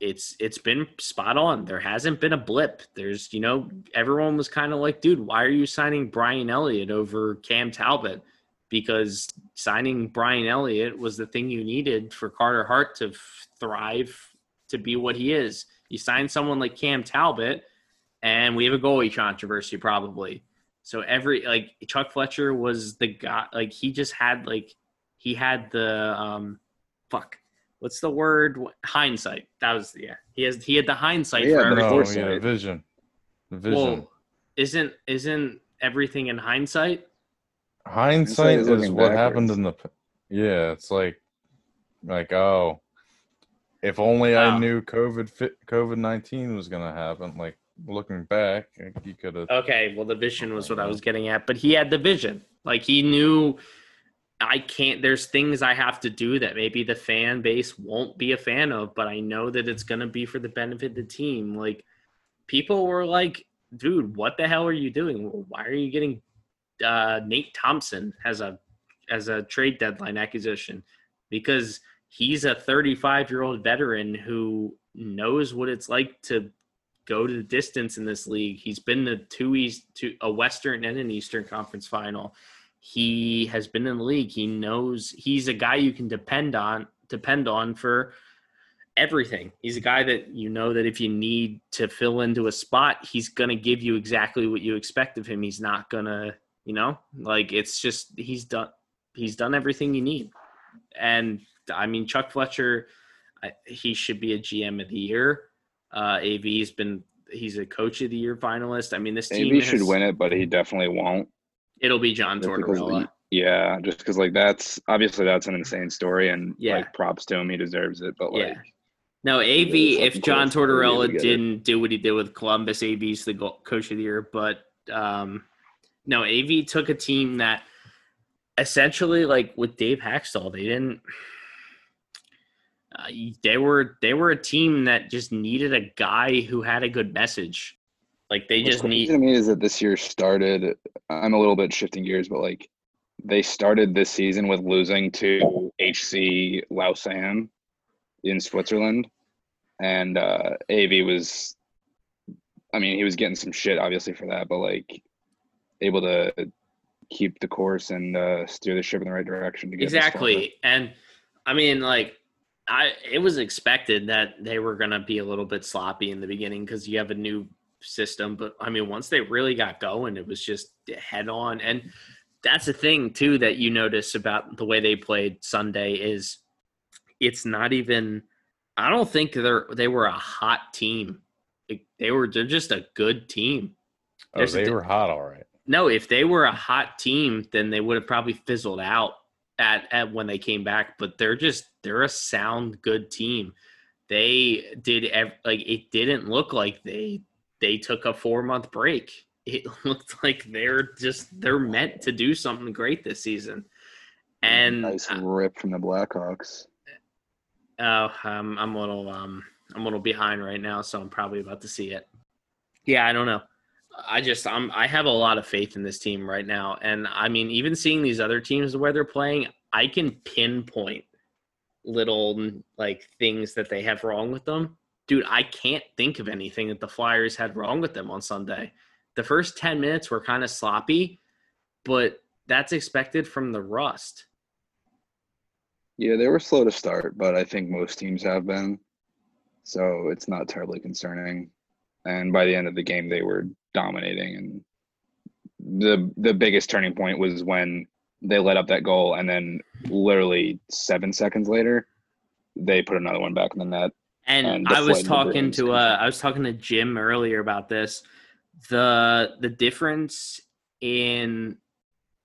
Speaker 1: it's it's been spot on. There hasn't been a blip. There's you know everyone was kind of like, dude, why are you signing Brian Elliott over Cam Talbot? Because signing Brian Elliott was the thing you needed for Carter Hart to thrive to be what he is. You sign someone like Cam Talbot, and we have a goalie controversy probably. So every like Chuck Fletcher was the guy. Like he just had like he had the um fuck. What's the word? Hindsight. That was yeah. He has he had the hindsight
Speaker 4: Yeah,
Speaker 1: for
Speaker 4: the
Speaker 1: everything.
Speaker 2: No,
Speaker 4: foresight.
Speaker 2: yeah, vision, vision.
Speaker 1: Well, isn't isn't everything in hindsight?
Speaker 2: Hindsight
Speaker 4: is
Speaker 2: is
Speaker 4: looking
Speaker 2: what happened in the. Yeah, it's like, like oh, if only
Speaker 1: Oh.
Speaker 2: I knew COVID fit COVID nineteen was gonna happen. Like looking back, you could have.
Speaker 1: Okay, well the vision was what I was getting at, but he had the vision. Like he knew I can't. There's things I have to do that maybe the fan base won't be a fan of, but I know that it's gonna be for the benefit of the team. Like people were like, "Dude, what the hell are you doing? Why are you getting uh, Nate Thompson as a as a trade deadline acquisition?" Because he's a 35 year old veteran who knows what it's like to go to the distance in this league. He's been to two East, to a Western and an Eastern Conference final he has been in the league. He knows he's a guy you can depend on depend on for everything. He's a guy that you know that if you need to fill into a spot, he's going to give you exactly what you expect of him. He's not going to, you know, like it's just he's done he's done everything you need. And I mean Chuck Fletcher he should be a GM of the year. Uh AV's been he's a coach of the year finalist. I mean this team
Speaker 4: AV should win it, but he definitely won't.
Speaker 1: It'll be John Tortorella.
Speaker 4: Yeah, just because like that's obviously that's an insane story, and yeah, like props to him, he deserves it. But like, yeah.
Speaker 1: no, AV. If John Tortorella didn't do what he did with Columbus, AV's the coach of the year. But um, no, AV took a team that essentially, like with Dave Hakstol, they didn't. Uh, they were they were a team that just needed a guy who had a good message like they What's just need.
Speaker 4: To me is that this year started. I'm a little bit shifting gears, but like they started this season with losing to HC Lausanne in Switzerland, and uh, AV was. I mean, he was getting some shit obviously for that, but like able to keep the course and uh, steer the ship in the right direction to get
Speaker 1: exactly. And I mean, like I it was expected that they were going to be a little bit sloppy in the beginning because you have a new system. But I mean, once they really got going, it was just head on. And that's the thing too that you notice about the way they played Sunday is it's not even. I don't think they're they were a hot team. They were they're just a good team.
Speaker 2: Oh, There's they were hot, all right.
Speaker 1: No, if they were a hot team, then they would have probably fizzled out at, at when they came back. But they're just they're a sound, good team. They did ev- like it didn't look like they they took a four month break. It looked like they're just they're meant to do something great this season. And
Speaker 4: nice rip from the Blackhawks.
Speaker 1: Oh, um, I'm a little um I'm a little behind right now, so I'm probably about to see it. Yeah, I don't know. I just I'm I have a lot of faith in this team right now, and I mean, even seeing these other teams where they're playing, I can pinpoint little like things that they have wrong with them dude, I can't think of anything that the Flyers had wrong with them on Sunday. The first 10 minutes were kind of sloppy, but that's expected from the rust.
Speaker 4: Yeah, they were slow to start, but I think most teams have been. So it's not terribly concerning. And by the end of the game, they were dominating. And the the biggest turning point was when they let up that goal, and then literally seven seconds later, they put another one back in the net.
Speaker 1: And, and I was talking to uh, I was talking to Jim earlier about this. The the difference in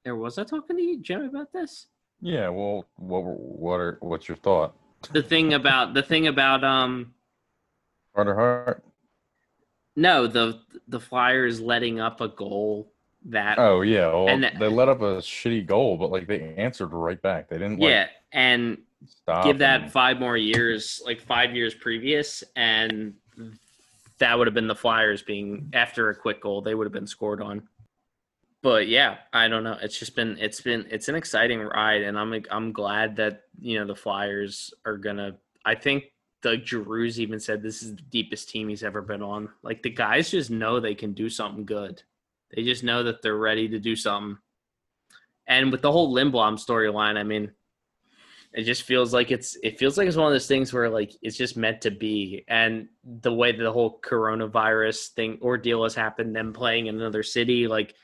Speaker 1: there was I talking to you, Jim, about this?
Speaker 2: Yeah. Well, what what are what's your thought?
Speaker 1: The thing about the thing about um
Speaker 2: Carter Hart.
Speaker 1: No, the the Flyers letting up a goal that.
Speaker 2: Oh yeah, well, and, they let up a shitty goal, but like they answered right back. They didn't. Like,
Speaker 1: yeah, and Stop give that five more years, like five years previous, and that would have been the Flyers being after a quick goal. They would have been scored on. But yeah, I don't know. It's just been it's been it's an exciting ride, and I'm I'm glad that you know the Flyers are gonna. I think Doug Giroux even said this is the deepest team he's ever been on. Like the guys just know they can do something good. They just know that they're ready to do something. And with the whole Lindblom storyline, I mean, it just feels like it's it feels like it's one of those things where like it's just meant to be. And the way the whole coronavirus thing ordeal has happened them playing in another city like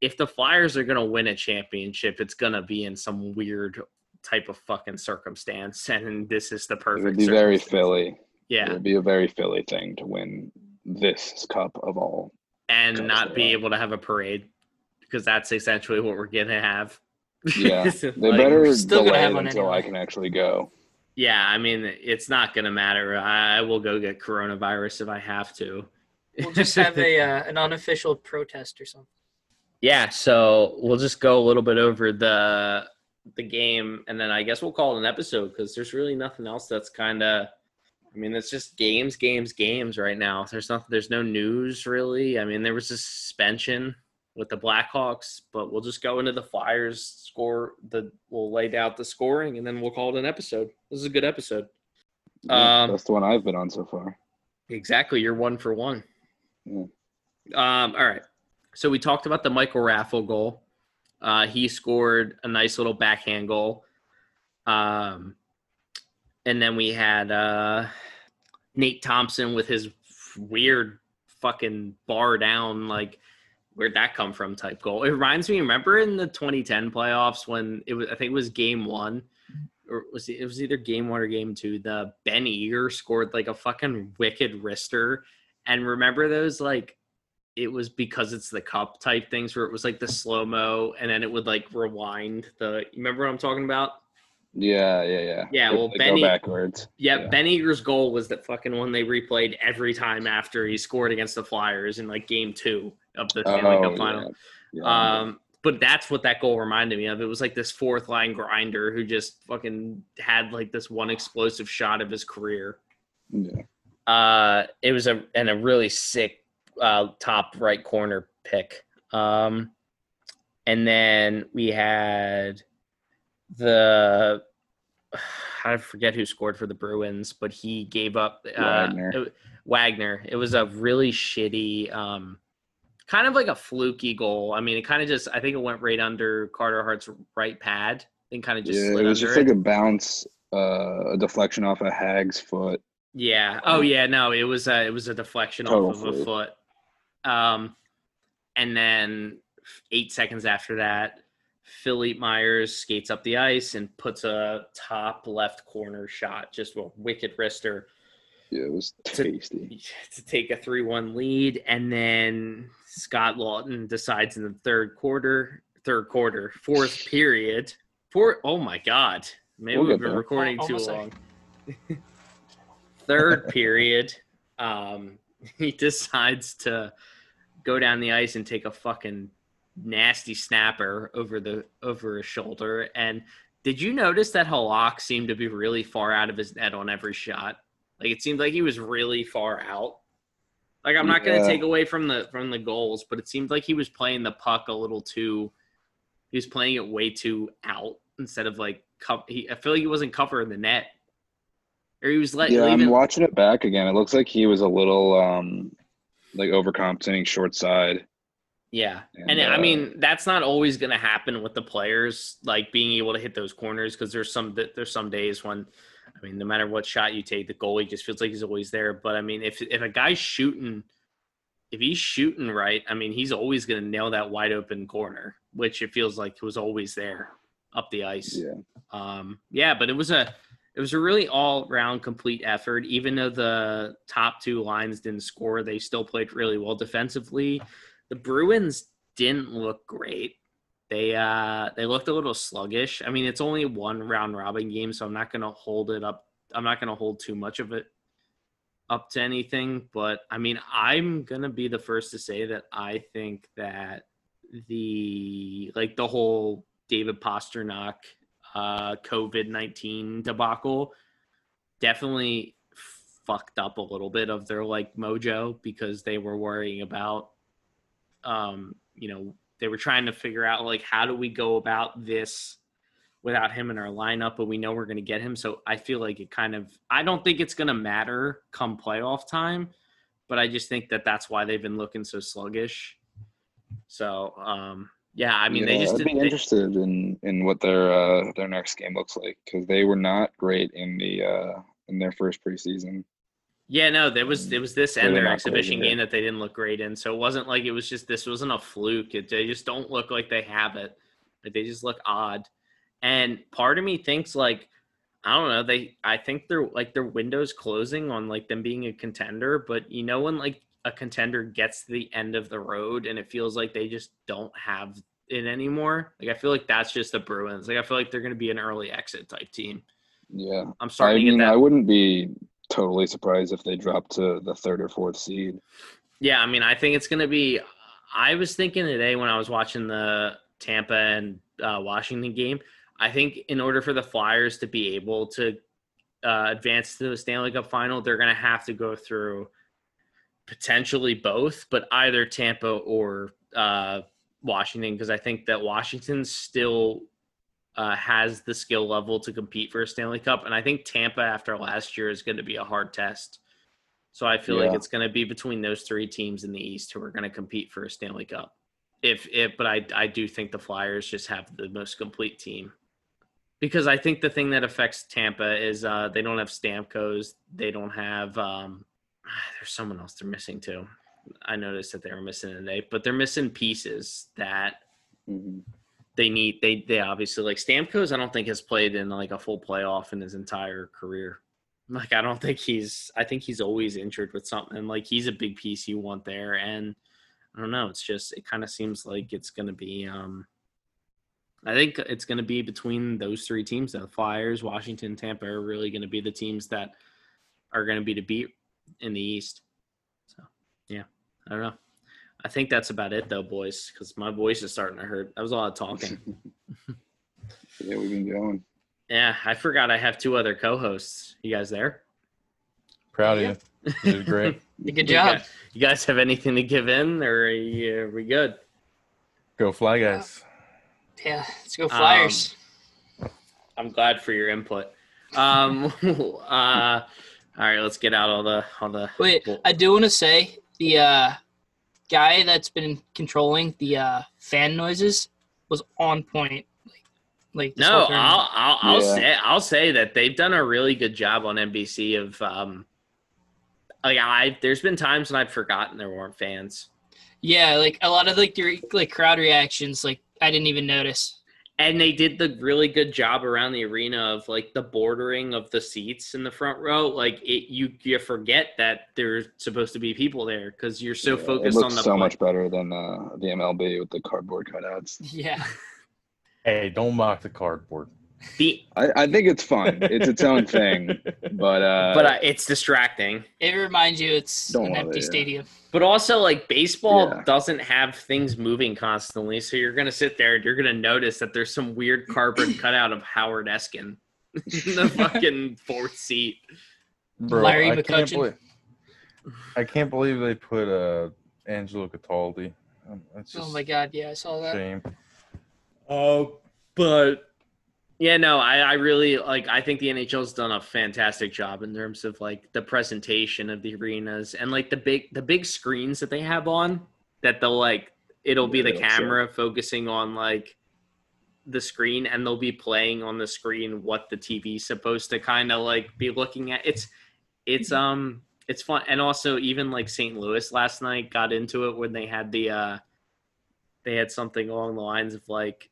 Speaker 1: if the flyers are going to win a championship it's going to be in some weird type of fucking circumstance and this is the perfect it
Speaker 4: would be very philly.
Speaker 1: Yeah.
Speaker 4: It would be a very philly thing to win this cup of all
Speaker 1: and not be able to have a parade because that's essentially what we're going to have
Speaker 4: yeah, they like, better still delay it until anyway. I can actually go.
Speaker 1: Yeah, I mean, it's not going to matter. I will go get coronavirus if I have to.
Speaker 3: We'll just have a uh, an unofficial protest or something.
Speaker 1: Yeah, so we'll just go a little bit over the the game, and then I guess we'll call it an episode because there's really nothing else that's kind of. I mean, it's just games, games, games right now. There's nothing. There's no news really. I mean, there was a suspension with the Blackhawks, but we'll just go into the Flyers score. The we'll lay out the scoring, and then we'll call it an episode. This is a good episode.
Speaker 4: Yeah,
Speaker 1: Um,
Speaker 4: that's the one I've been on so far.
Speaker 1: Exactly, you're one for one.
Speaker 4: Yeah.
Speaker 1: Um, all right. So we talked about the Michael Raffl goal. Uh, he scored a nice little backhand goal. Um, and then we had uh, Nate Thompson with his weird fucking bar down, like where'd that come from type goal. It reminds me, remember in the 2010 playoffs when it was, I think it was game one, or was it, it was either game one or game two. The Ben Eager scored like a fucking wicked wrister. And remember those like it was because it's the cup type things where it was like the slow mo and then it would like rewind the you remember what I'm talking about?
Speaker 4: Yeah, yeah, yeah.
Speaker 1: Yeah, well, Benny-
Speaker 4: backwards.
Speaker 1: Yeah,
Speaker 4: Yeah.
Speaker 1: Ben Eager's goal was that fucking one they replayed every time after he scored against the Flyers in like game two of the Stanley
Speaker 4: Oh,
Speaker 1: Cup final.
Speaker 4: yeah. Yeah.
Speaker 1: Um, but that's what that goal reminded me of. It was like this fourth line grinder who just fucking had like this one explosive shot of his career.
Speaker 4: yeah.
Speaker 1: Uh, it was a and a really sick uh, top right corner pick. Um, and then we had the I forget who scored for the Bruins, but he gave up uh,
Speaker 4: Wagner.
Speaker 1: it- Wagner. It was a really shitty, um, kind of like a fluky goal. I mean, it kind of just I think it went right under Carter Hart's right pad and kind of just
Speaker 4: yeah, it was just
Speaker 1: it.
Speaker 4: like a bounce, uh, a deflection off of Hagg's foot.
Speaker 1: Yeah. Oh yeah. No, it was a it was a deflection
Speaker 4: Total
Speaker 1: off of a foot. Um, and then eight seconds after that, Philippe Myers skates up the ice and puts a top left corner shot, just a wicked wrister
Speaker 4: Yeah, it was
Speaker 1: To-
Speaker 4: tasty.
Speaker 1: to take a three-one lead, and then Scott Laughton decides in the third quarter, third quarter, fourth period, four. Oh my God, maybe
Speaker 4: We'll
Speaker 1: we've been
Speaker 4: there.
Speaker 1: recording
Speaker 3: Al-
Speaker 1: too
Speaker 3: almost
Speaker 1: long. third period, um, he decides to go down the ice and take a fucking nasty snapper over the over his shoulder. And did you notice that Halak seemed to be really far out of his net on every shot? Like it seemed like he was really far out. Like I'm not going to
Speaker 4: Yeah.
Speaker 1: take away from the from the goals, but it seemed like he was playing the puck a little too. He was playing it way too out instead of like. Co- he, I feel like he wasn't covering the net, or he was letting.
Speaker 4: Yeah, I'm watching it back again. It looks like he was a little um like overcompensating short side.
Speaker 1: Yeah.
Speaker 4: And,
Speaker 1: And, I
Speaker 4: uh,
Speaker 1: mean, that's not always going to happen with the players, like being able to hit those corners because there's some there's some days when, I mean, no matter what shot you take, the goalie just feels like he's always there. But I mean, if if a guy's shooting, if he's shooting right, I mean, he's always going to nail that wide open corner, which it feels like was always there up the ice.
Speaker 4: Yeah.
Speaker 1: Um, yeah, but it was a it was a really all round complete effort. Even though the top two lines didn't score, they still played really well defensively. The Bruins didn't look great. They uh they looked a little sluggish. I mean, it's only one round robin game, so I'm not gonna hold it up. I'm not gonna hold too much of it up to anything. But I mean, I'm gonna be the first to say that I think that the like the whole David Pastrnak uh, COVID 19 debacle definitely fucked up a little bit of their like mojo because they were worrying about, um, you know, they were trying to figure out like, how do we go about this without him in our lineup, but we know we're going to get him. So I feel like it kind of, I don't think it's going to matter come playoff time, but I just think that that's why they've been looking so sluggish. So, um, yeah, I mean, they
Speaker 4: Yeah,
Speaker 1: just
Speaker 4: I'd be
Speaker 1: they-
Speaker 4: interested in in what their uh their next game looks like because they were not great in the uh in their first preseason.
Speaker 1: Yeah, no, there was there was this and their exhibition game that they didn't look great in. So it wasn't like it was just this wasn't a fluke. It, they just don't look like they have it. Like they just look odd. And part of me thinks like I don't know, they I think they're like their window's closing on like them being a contender, but you know when like a contender gets to the end of the road and it feels like they just don't have it anymore. Like I feel like that's just the Bruins. Like I feel like they're gonna be an early exit type team.
Speaker 4: Yeah,
Speaker 1: I'm
Speaker 4: I
Speaker 1: starting to
Speaker 4: mean, I wouldn't be totally surprised if they dropped to the third or fourth seed.
Speaker 1: Yeah, I mean, I think it's going to be. I was thinking today when I was watching the Tampa and uh, Washington game, I think in order for the Flyers to be able to uh, advance to the Stanley Cup final, they're going to have to go through potentially both, but either Tampa or uh, Washington, because I think that Washington's still uh, has the skill level to compete for a Stanley Cup, and I think Tampa after last year is going to be a hard test. So I feel like it's going to be between those three teams in the East who are going to compete for a Stanley Cup. If if, but I I do think the Flyers just have the most complete team because I think the thing that affects Tampa is uh, they don't have Stamkos, they don't have. Um, there's someone else they're missing too. I noticed that they were missing today, but they're missing pieces that
Speaker 4: Mhm.
Speaker 1: They need. They they obviously like Stamkos. I don't think has played in like a full playoff in his entire career. Like I don't think he's. I think he's always injured with something. Like he's a big piece you want there, and I don't know. It's just it kind of seems like it's going to be. um I think it's going to be between those three teams. The Flyers, Washington, Tampa are really going to be the teams that are going to be to beat in the East. So yeah, I don't know. I think that's about it though, boys, because my voice is starting to hurt. That was a lot of talking.
Speaker 4: yeah, we've been going.
Speaker 1: yeah, I forgot I have two other co-hosts. You guys there?
Speaker 2: Proud of you. You did great.
Speaker 3: Good
Speaker 1: You
Speaker 3: job.
Speaker 1: guys- You guys have anything to give in, or are, you, are we good?
Speaker 2: Go fly guys.
Speaker 3: Yeah, let's go Flyers.
Speaker 1: I'm glad for your input. Um, uh, all right, let's get out all the all the.
Speaker 3: Wait,
Speaker 1: well,
Speaker 3: I do want to say the uh, guy that's been controlling the uh, fan noises was on point. Like, like
Speaker 1: no. I'll I'll, I'll
Speaker 4: Yeah.
Speaker 1: say I'll say that they've done a really good job on NBC of um. Like I, there's been times when I've forgotten there weren't fans.
Speaker 3: yeah, like a lot of like the re- like crowd reactions, like I didn't even notice.
Speaker 1: And they did the really good job around the arena of like the bordering of the seats in the front row like it you you forget that there's supposed to be people there because you're so
Speaker 4: Yeah,
Speaker 1: focused
Speaker 4: it
Speaker 1: on
Speaker 4: looks
Speaker 1: the
Speaker 4: so
Speaker 1: play.
Speaker 4: much better than uh, the MLB with the cardboard cutouts.
Speaker 3: Yeah,
Speaker 2: Hey, don't mock the cardboard.
Speaker 1: The
Speaker 4: I, I think it's fun. It's its own thing, but uh,
Speaker 1: but uh, it's distracting
Speaker 3: it reminds you it's an empty
Speaker 4: it, yeah.
Speaker 3: stadium.
Speaker 1: but also like baseball
Speaker 4: Yeah.
Speaker 1: doesn't have things moving constantly so you're gonna sit there and you're gonna notice that there's some weird cardboard cutout of howard eskin in the fucking fourth seat
Speaker 2: Bro,
Speaker 3: Larry
Speaker 2: I can't,
Speaker 3: McCutcheon.
Speaker 2: believe, I can't believe they put uh, Angelo Cataldi. Um, just
Speaker 3: Oh my god, yeah, I saw that.
Speaker 2: shame.
Speaker 1: Oh, but yeah, no, I, I really like. I think the NHL's done a fantastic job in terms of like the presentation of the arenas and like the big the big screens that they have on. That they'll like it'll be the camera focusing on like the screen and they'll be playing on the screen what the TV's supposed to kind of like be looking at. It's it's um it's fun and also even like St. Louis last night got into it when they had the uh they had something along the lines of like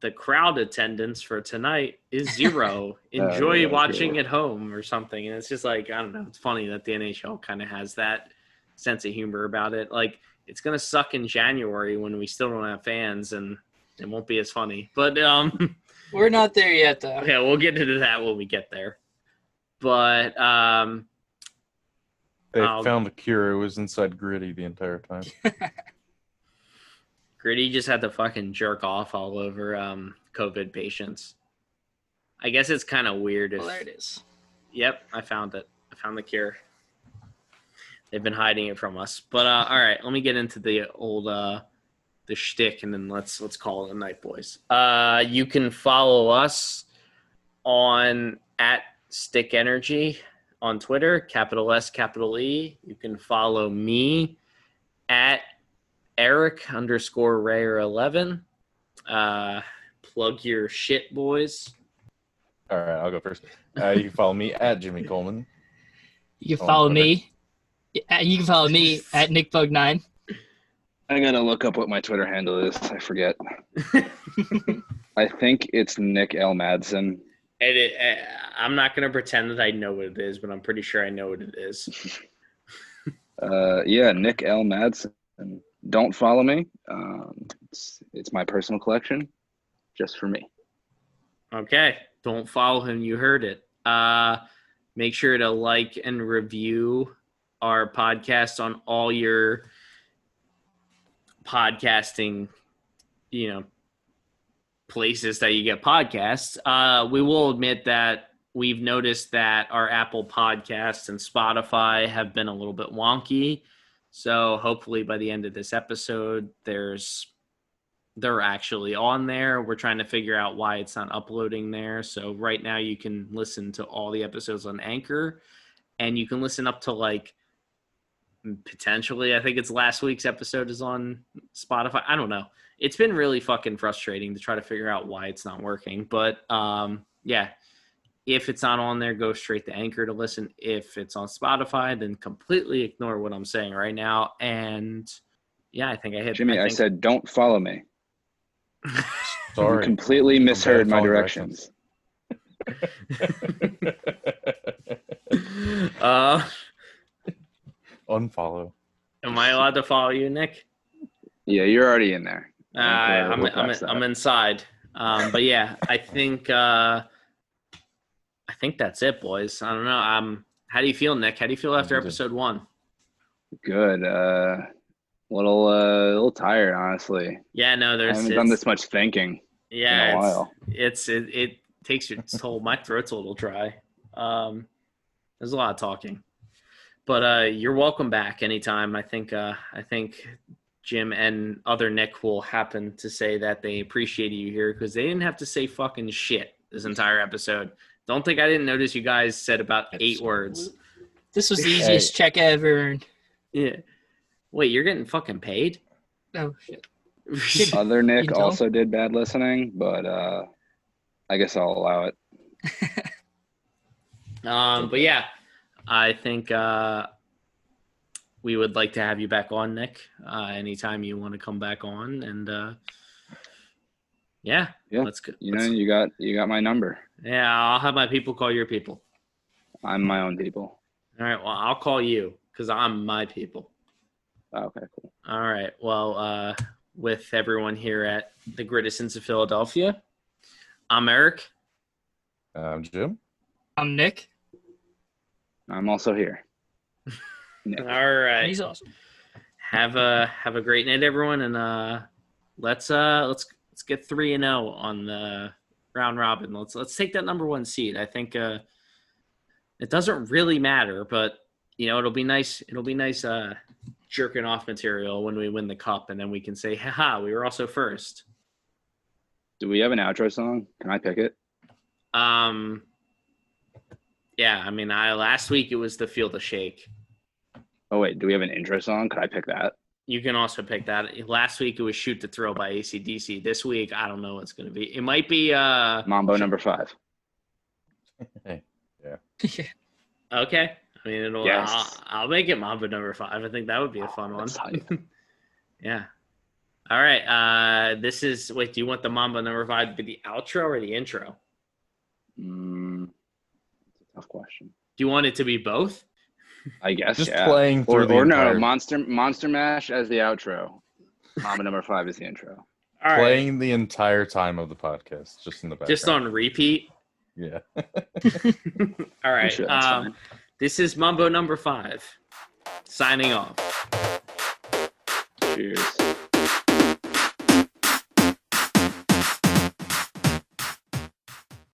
Speaker 1: the crowd attendance for tonight is zero. Enjoy
Speaker 4: yeah,
Speaker 1: watching
Speaker 4: yeah.
Speaker 1: at home or something. And it's just like, I don't know. It's funny that the NHL kind of has that sense of humor about it. Like, it's going to suck in January when we still don't have fans and it won't be as funny. But, um,
Speaker 3: We're not there yet, though.
Speaker 1: Yeah, we'll get into that when we get there. But, um,
Speaker 2: They
Speaker 1: Oh.
Speaker 2: found the cure. It was inside Gritty the entire time.
Speaker 1: Gritty just had to fucking jerk off all over um, COVID patients. I guess it's kind of weird if
Speaker 3: Well, there it is.
Speaker 1: Yep, I found it. I found the cure. They've been hiding it from us. But uh, all right, let me get into the old uh, the shtick, and then let's let's call it a night, boys. Uh, you can follow us on at Stick Energy on Twitter, capital S, capital E. You can follow me at Eric underscore Rayer eleven. Uh, plug your shit, boys.
Speaker 2: All right, I'll go first. Uh, you can follow me at Jimmy Coleman.
Speaker 3: You can
Speaker 2: Oh,
Speaker 3: follow me. You can follow me at NickBug9.
Speaker 4: I gotta look up what my Twitter handle is. I forget. I think it's Nick L Madsen.
Speaker 1: And it, uh, I'm not going to pretend that I know what it is, but I'm pretty sure I know what it is.
Speaker 4: Uh, yeah, Nick L Madsen. Don't follow me. Um, it's it's my personal collection, just for me.
Speaker 1: Okay. Don't follow him. You heard it. Uh, make sure to like and review our podcast on all your podcasting, you know, places that you get podcasts. Uh, we will admit that we've noticed that our Apple Podcasts and Spotify have been a little bit wonky. So hopefully by the end of this episode, there's they're actually on there. We're trying to figure out why it's not uploading there. So right now you can listen to all the episodes on Anchor and you can listen up to like potentially I think it's last week's episode is on Spotify. I don't know. It's been really fucking frustrating to try to figure out why it's not working, but um yeah, if it's not on there, go straight to Anchor to listen. If it's on Spotify, then completely ignore what I'm saying right now and yeah, I think I hit
Speaker 4: Jimmy, I,
Speaker 1: think,
Speaker 4: said don't follow me. You completely misheard my
Speaker 2: follow
Speaker 4: directions.
Speaker 1: uh
Speaker 2: Unfollow.
Speaker 1: am I allowed to follow you, Nick?
Speaker 4: Yeah, you're already in there.
Speaker 1: Uh, I'm
Speaker 4: we'll
Speaker 1: I'm. I'm inside. Um, but yeah, I think uh, I think that's it, boys. I don't know. Um, how do you feel, Nick? How do you feel after episode one?
Speaker 4: Good. Uh, little, uh, a little tired, honestly.
Speaker 1: Yeah, no, there's.
Speaker 4: I
Speaker 1: haven't
Speaker 4: done this much thinking in
Speaker 1: yeah,
Speaker 4: a
Speaker 1: it's,
Speaker 4: while.
Speaker 1: it's it, it takes your toll. My throat's a little dry. Um, there's a lot of talking, but uh, you're welcome back anytime. I think uh, I think Jim and other Nick will happen to say that they appreciated you here because they didn't have to say fucking shit this entire episode. Don't think I didn't notice you guys said about eight words.
Speaker 3: This was the easiest check ever.
Speaker 1: Yeah. Wait, you're getting fucking paid?
Speaker 3: Oh shit.
Speaker 4: Other Nick also did bad listening, but uh, I guess I'll allow it.
Speaker 1: Um, but yeah, I think uh, we would like to have you back on, Nick. Uh, anytime you want to come back on, and uh, yeah,
Speaker 4: Yeah,
Speaker 1: That's good.
Speaker 4: You know,
Speaker 1: let's-
Speaker 4: you got you got my number.
Speaker 1: yeah, I'll have my people call your people.
Speaker 4: I'm my own people.
Speaker 1: All right, well, I'll call you because I'm my people.
Speaker 4: Oh, okay, cool.
Speaker 1: All right, well, uh, with everyone here at the Grittisons of Philadelphia, I'm Eric.
Speaker 2: I'm Jim.
Speaker 3: I'm Nick.
Speaker 4: I'm also here.
Speaker 1: All right.
Speaker 3: He's awesome.
Speaker 1: have a have a great night everyone and uh let's uh let's let's get 3 and 0 on the round robin let's let's take that number 1 seed i think uh it doesn't really matter but you know it'll be nice it'll be nice uh jerking off material when we win the cup and then we can say haha we were also first
Speaker 4: Do we have an outro song? Can I pick it?
Speaker 1: um yeah i mean i last week it was the feel the shake
Speaker 4: Oh wait, do we have an intro song? Could I pick that?
Speaker 1: You can also pick that. Last week it was Shoot to Thrill by ACDC. This week, I don't know what's going to be. It might be, uh,
Speaker 4: Mambo number five. yeah.
Speaker 1: okay. I mean, it'll,
Speaker 4: Yes.
Speaker 1: I'll, I'll make it Mamba number five. I think that would be a fun one.
Speaker 4: That's hype.
Speaker 1: yeah. All right. Uh, this is, wait, do you want the Mamba number five to be the outro or the intro?
Speaker 4: Mm, that's a tough question.
Speaker 1: Do you want it to be both?
Speaker 4: I guess
Speaker 2: Just
Speaker 4: yeah.
Speaker 2: playing through
Speaker 4: Or,
Speaker 2: the
Speaker 4: or no,
Speaker 2: entire,
Speaker 4: no, Monster Monster Mash as the outro. Mama number five is the intro.
Speaker 1: All right.
Speaker 2: playing the entire time of the podcast, just in the background.
Speaker 1: Just on repeat.
Speaker 2: Yeah.
Speaker 1: All right.
Speaker 4: Sure
Speaker 1: um, this is Mumbo number five. Signing off.
Speaker 4: Cheers.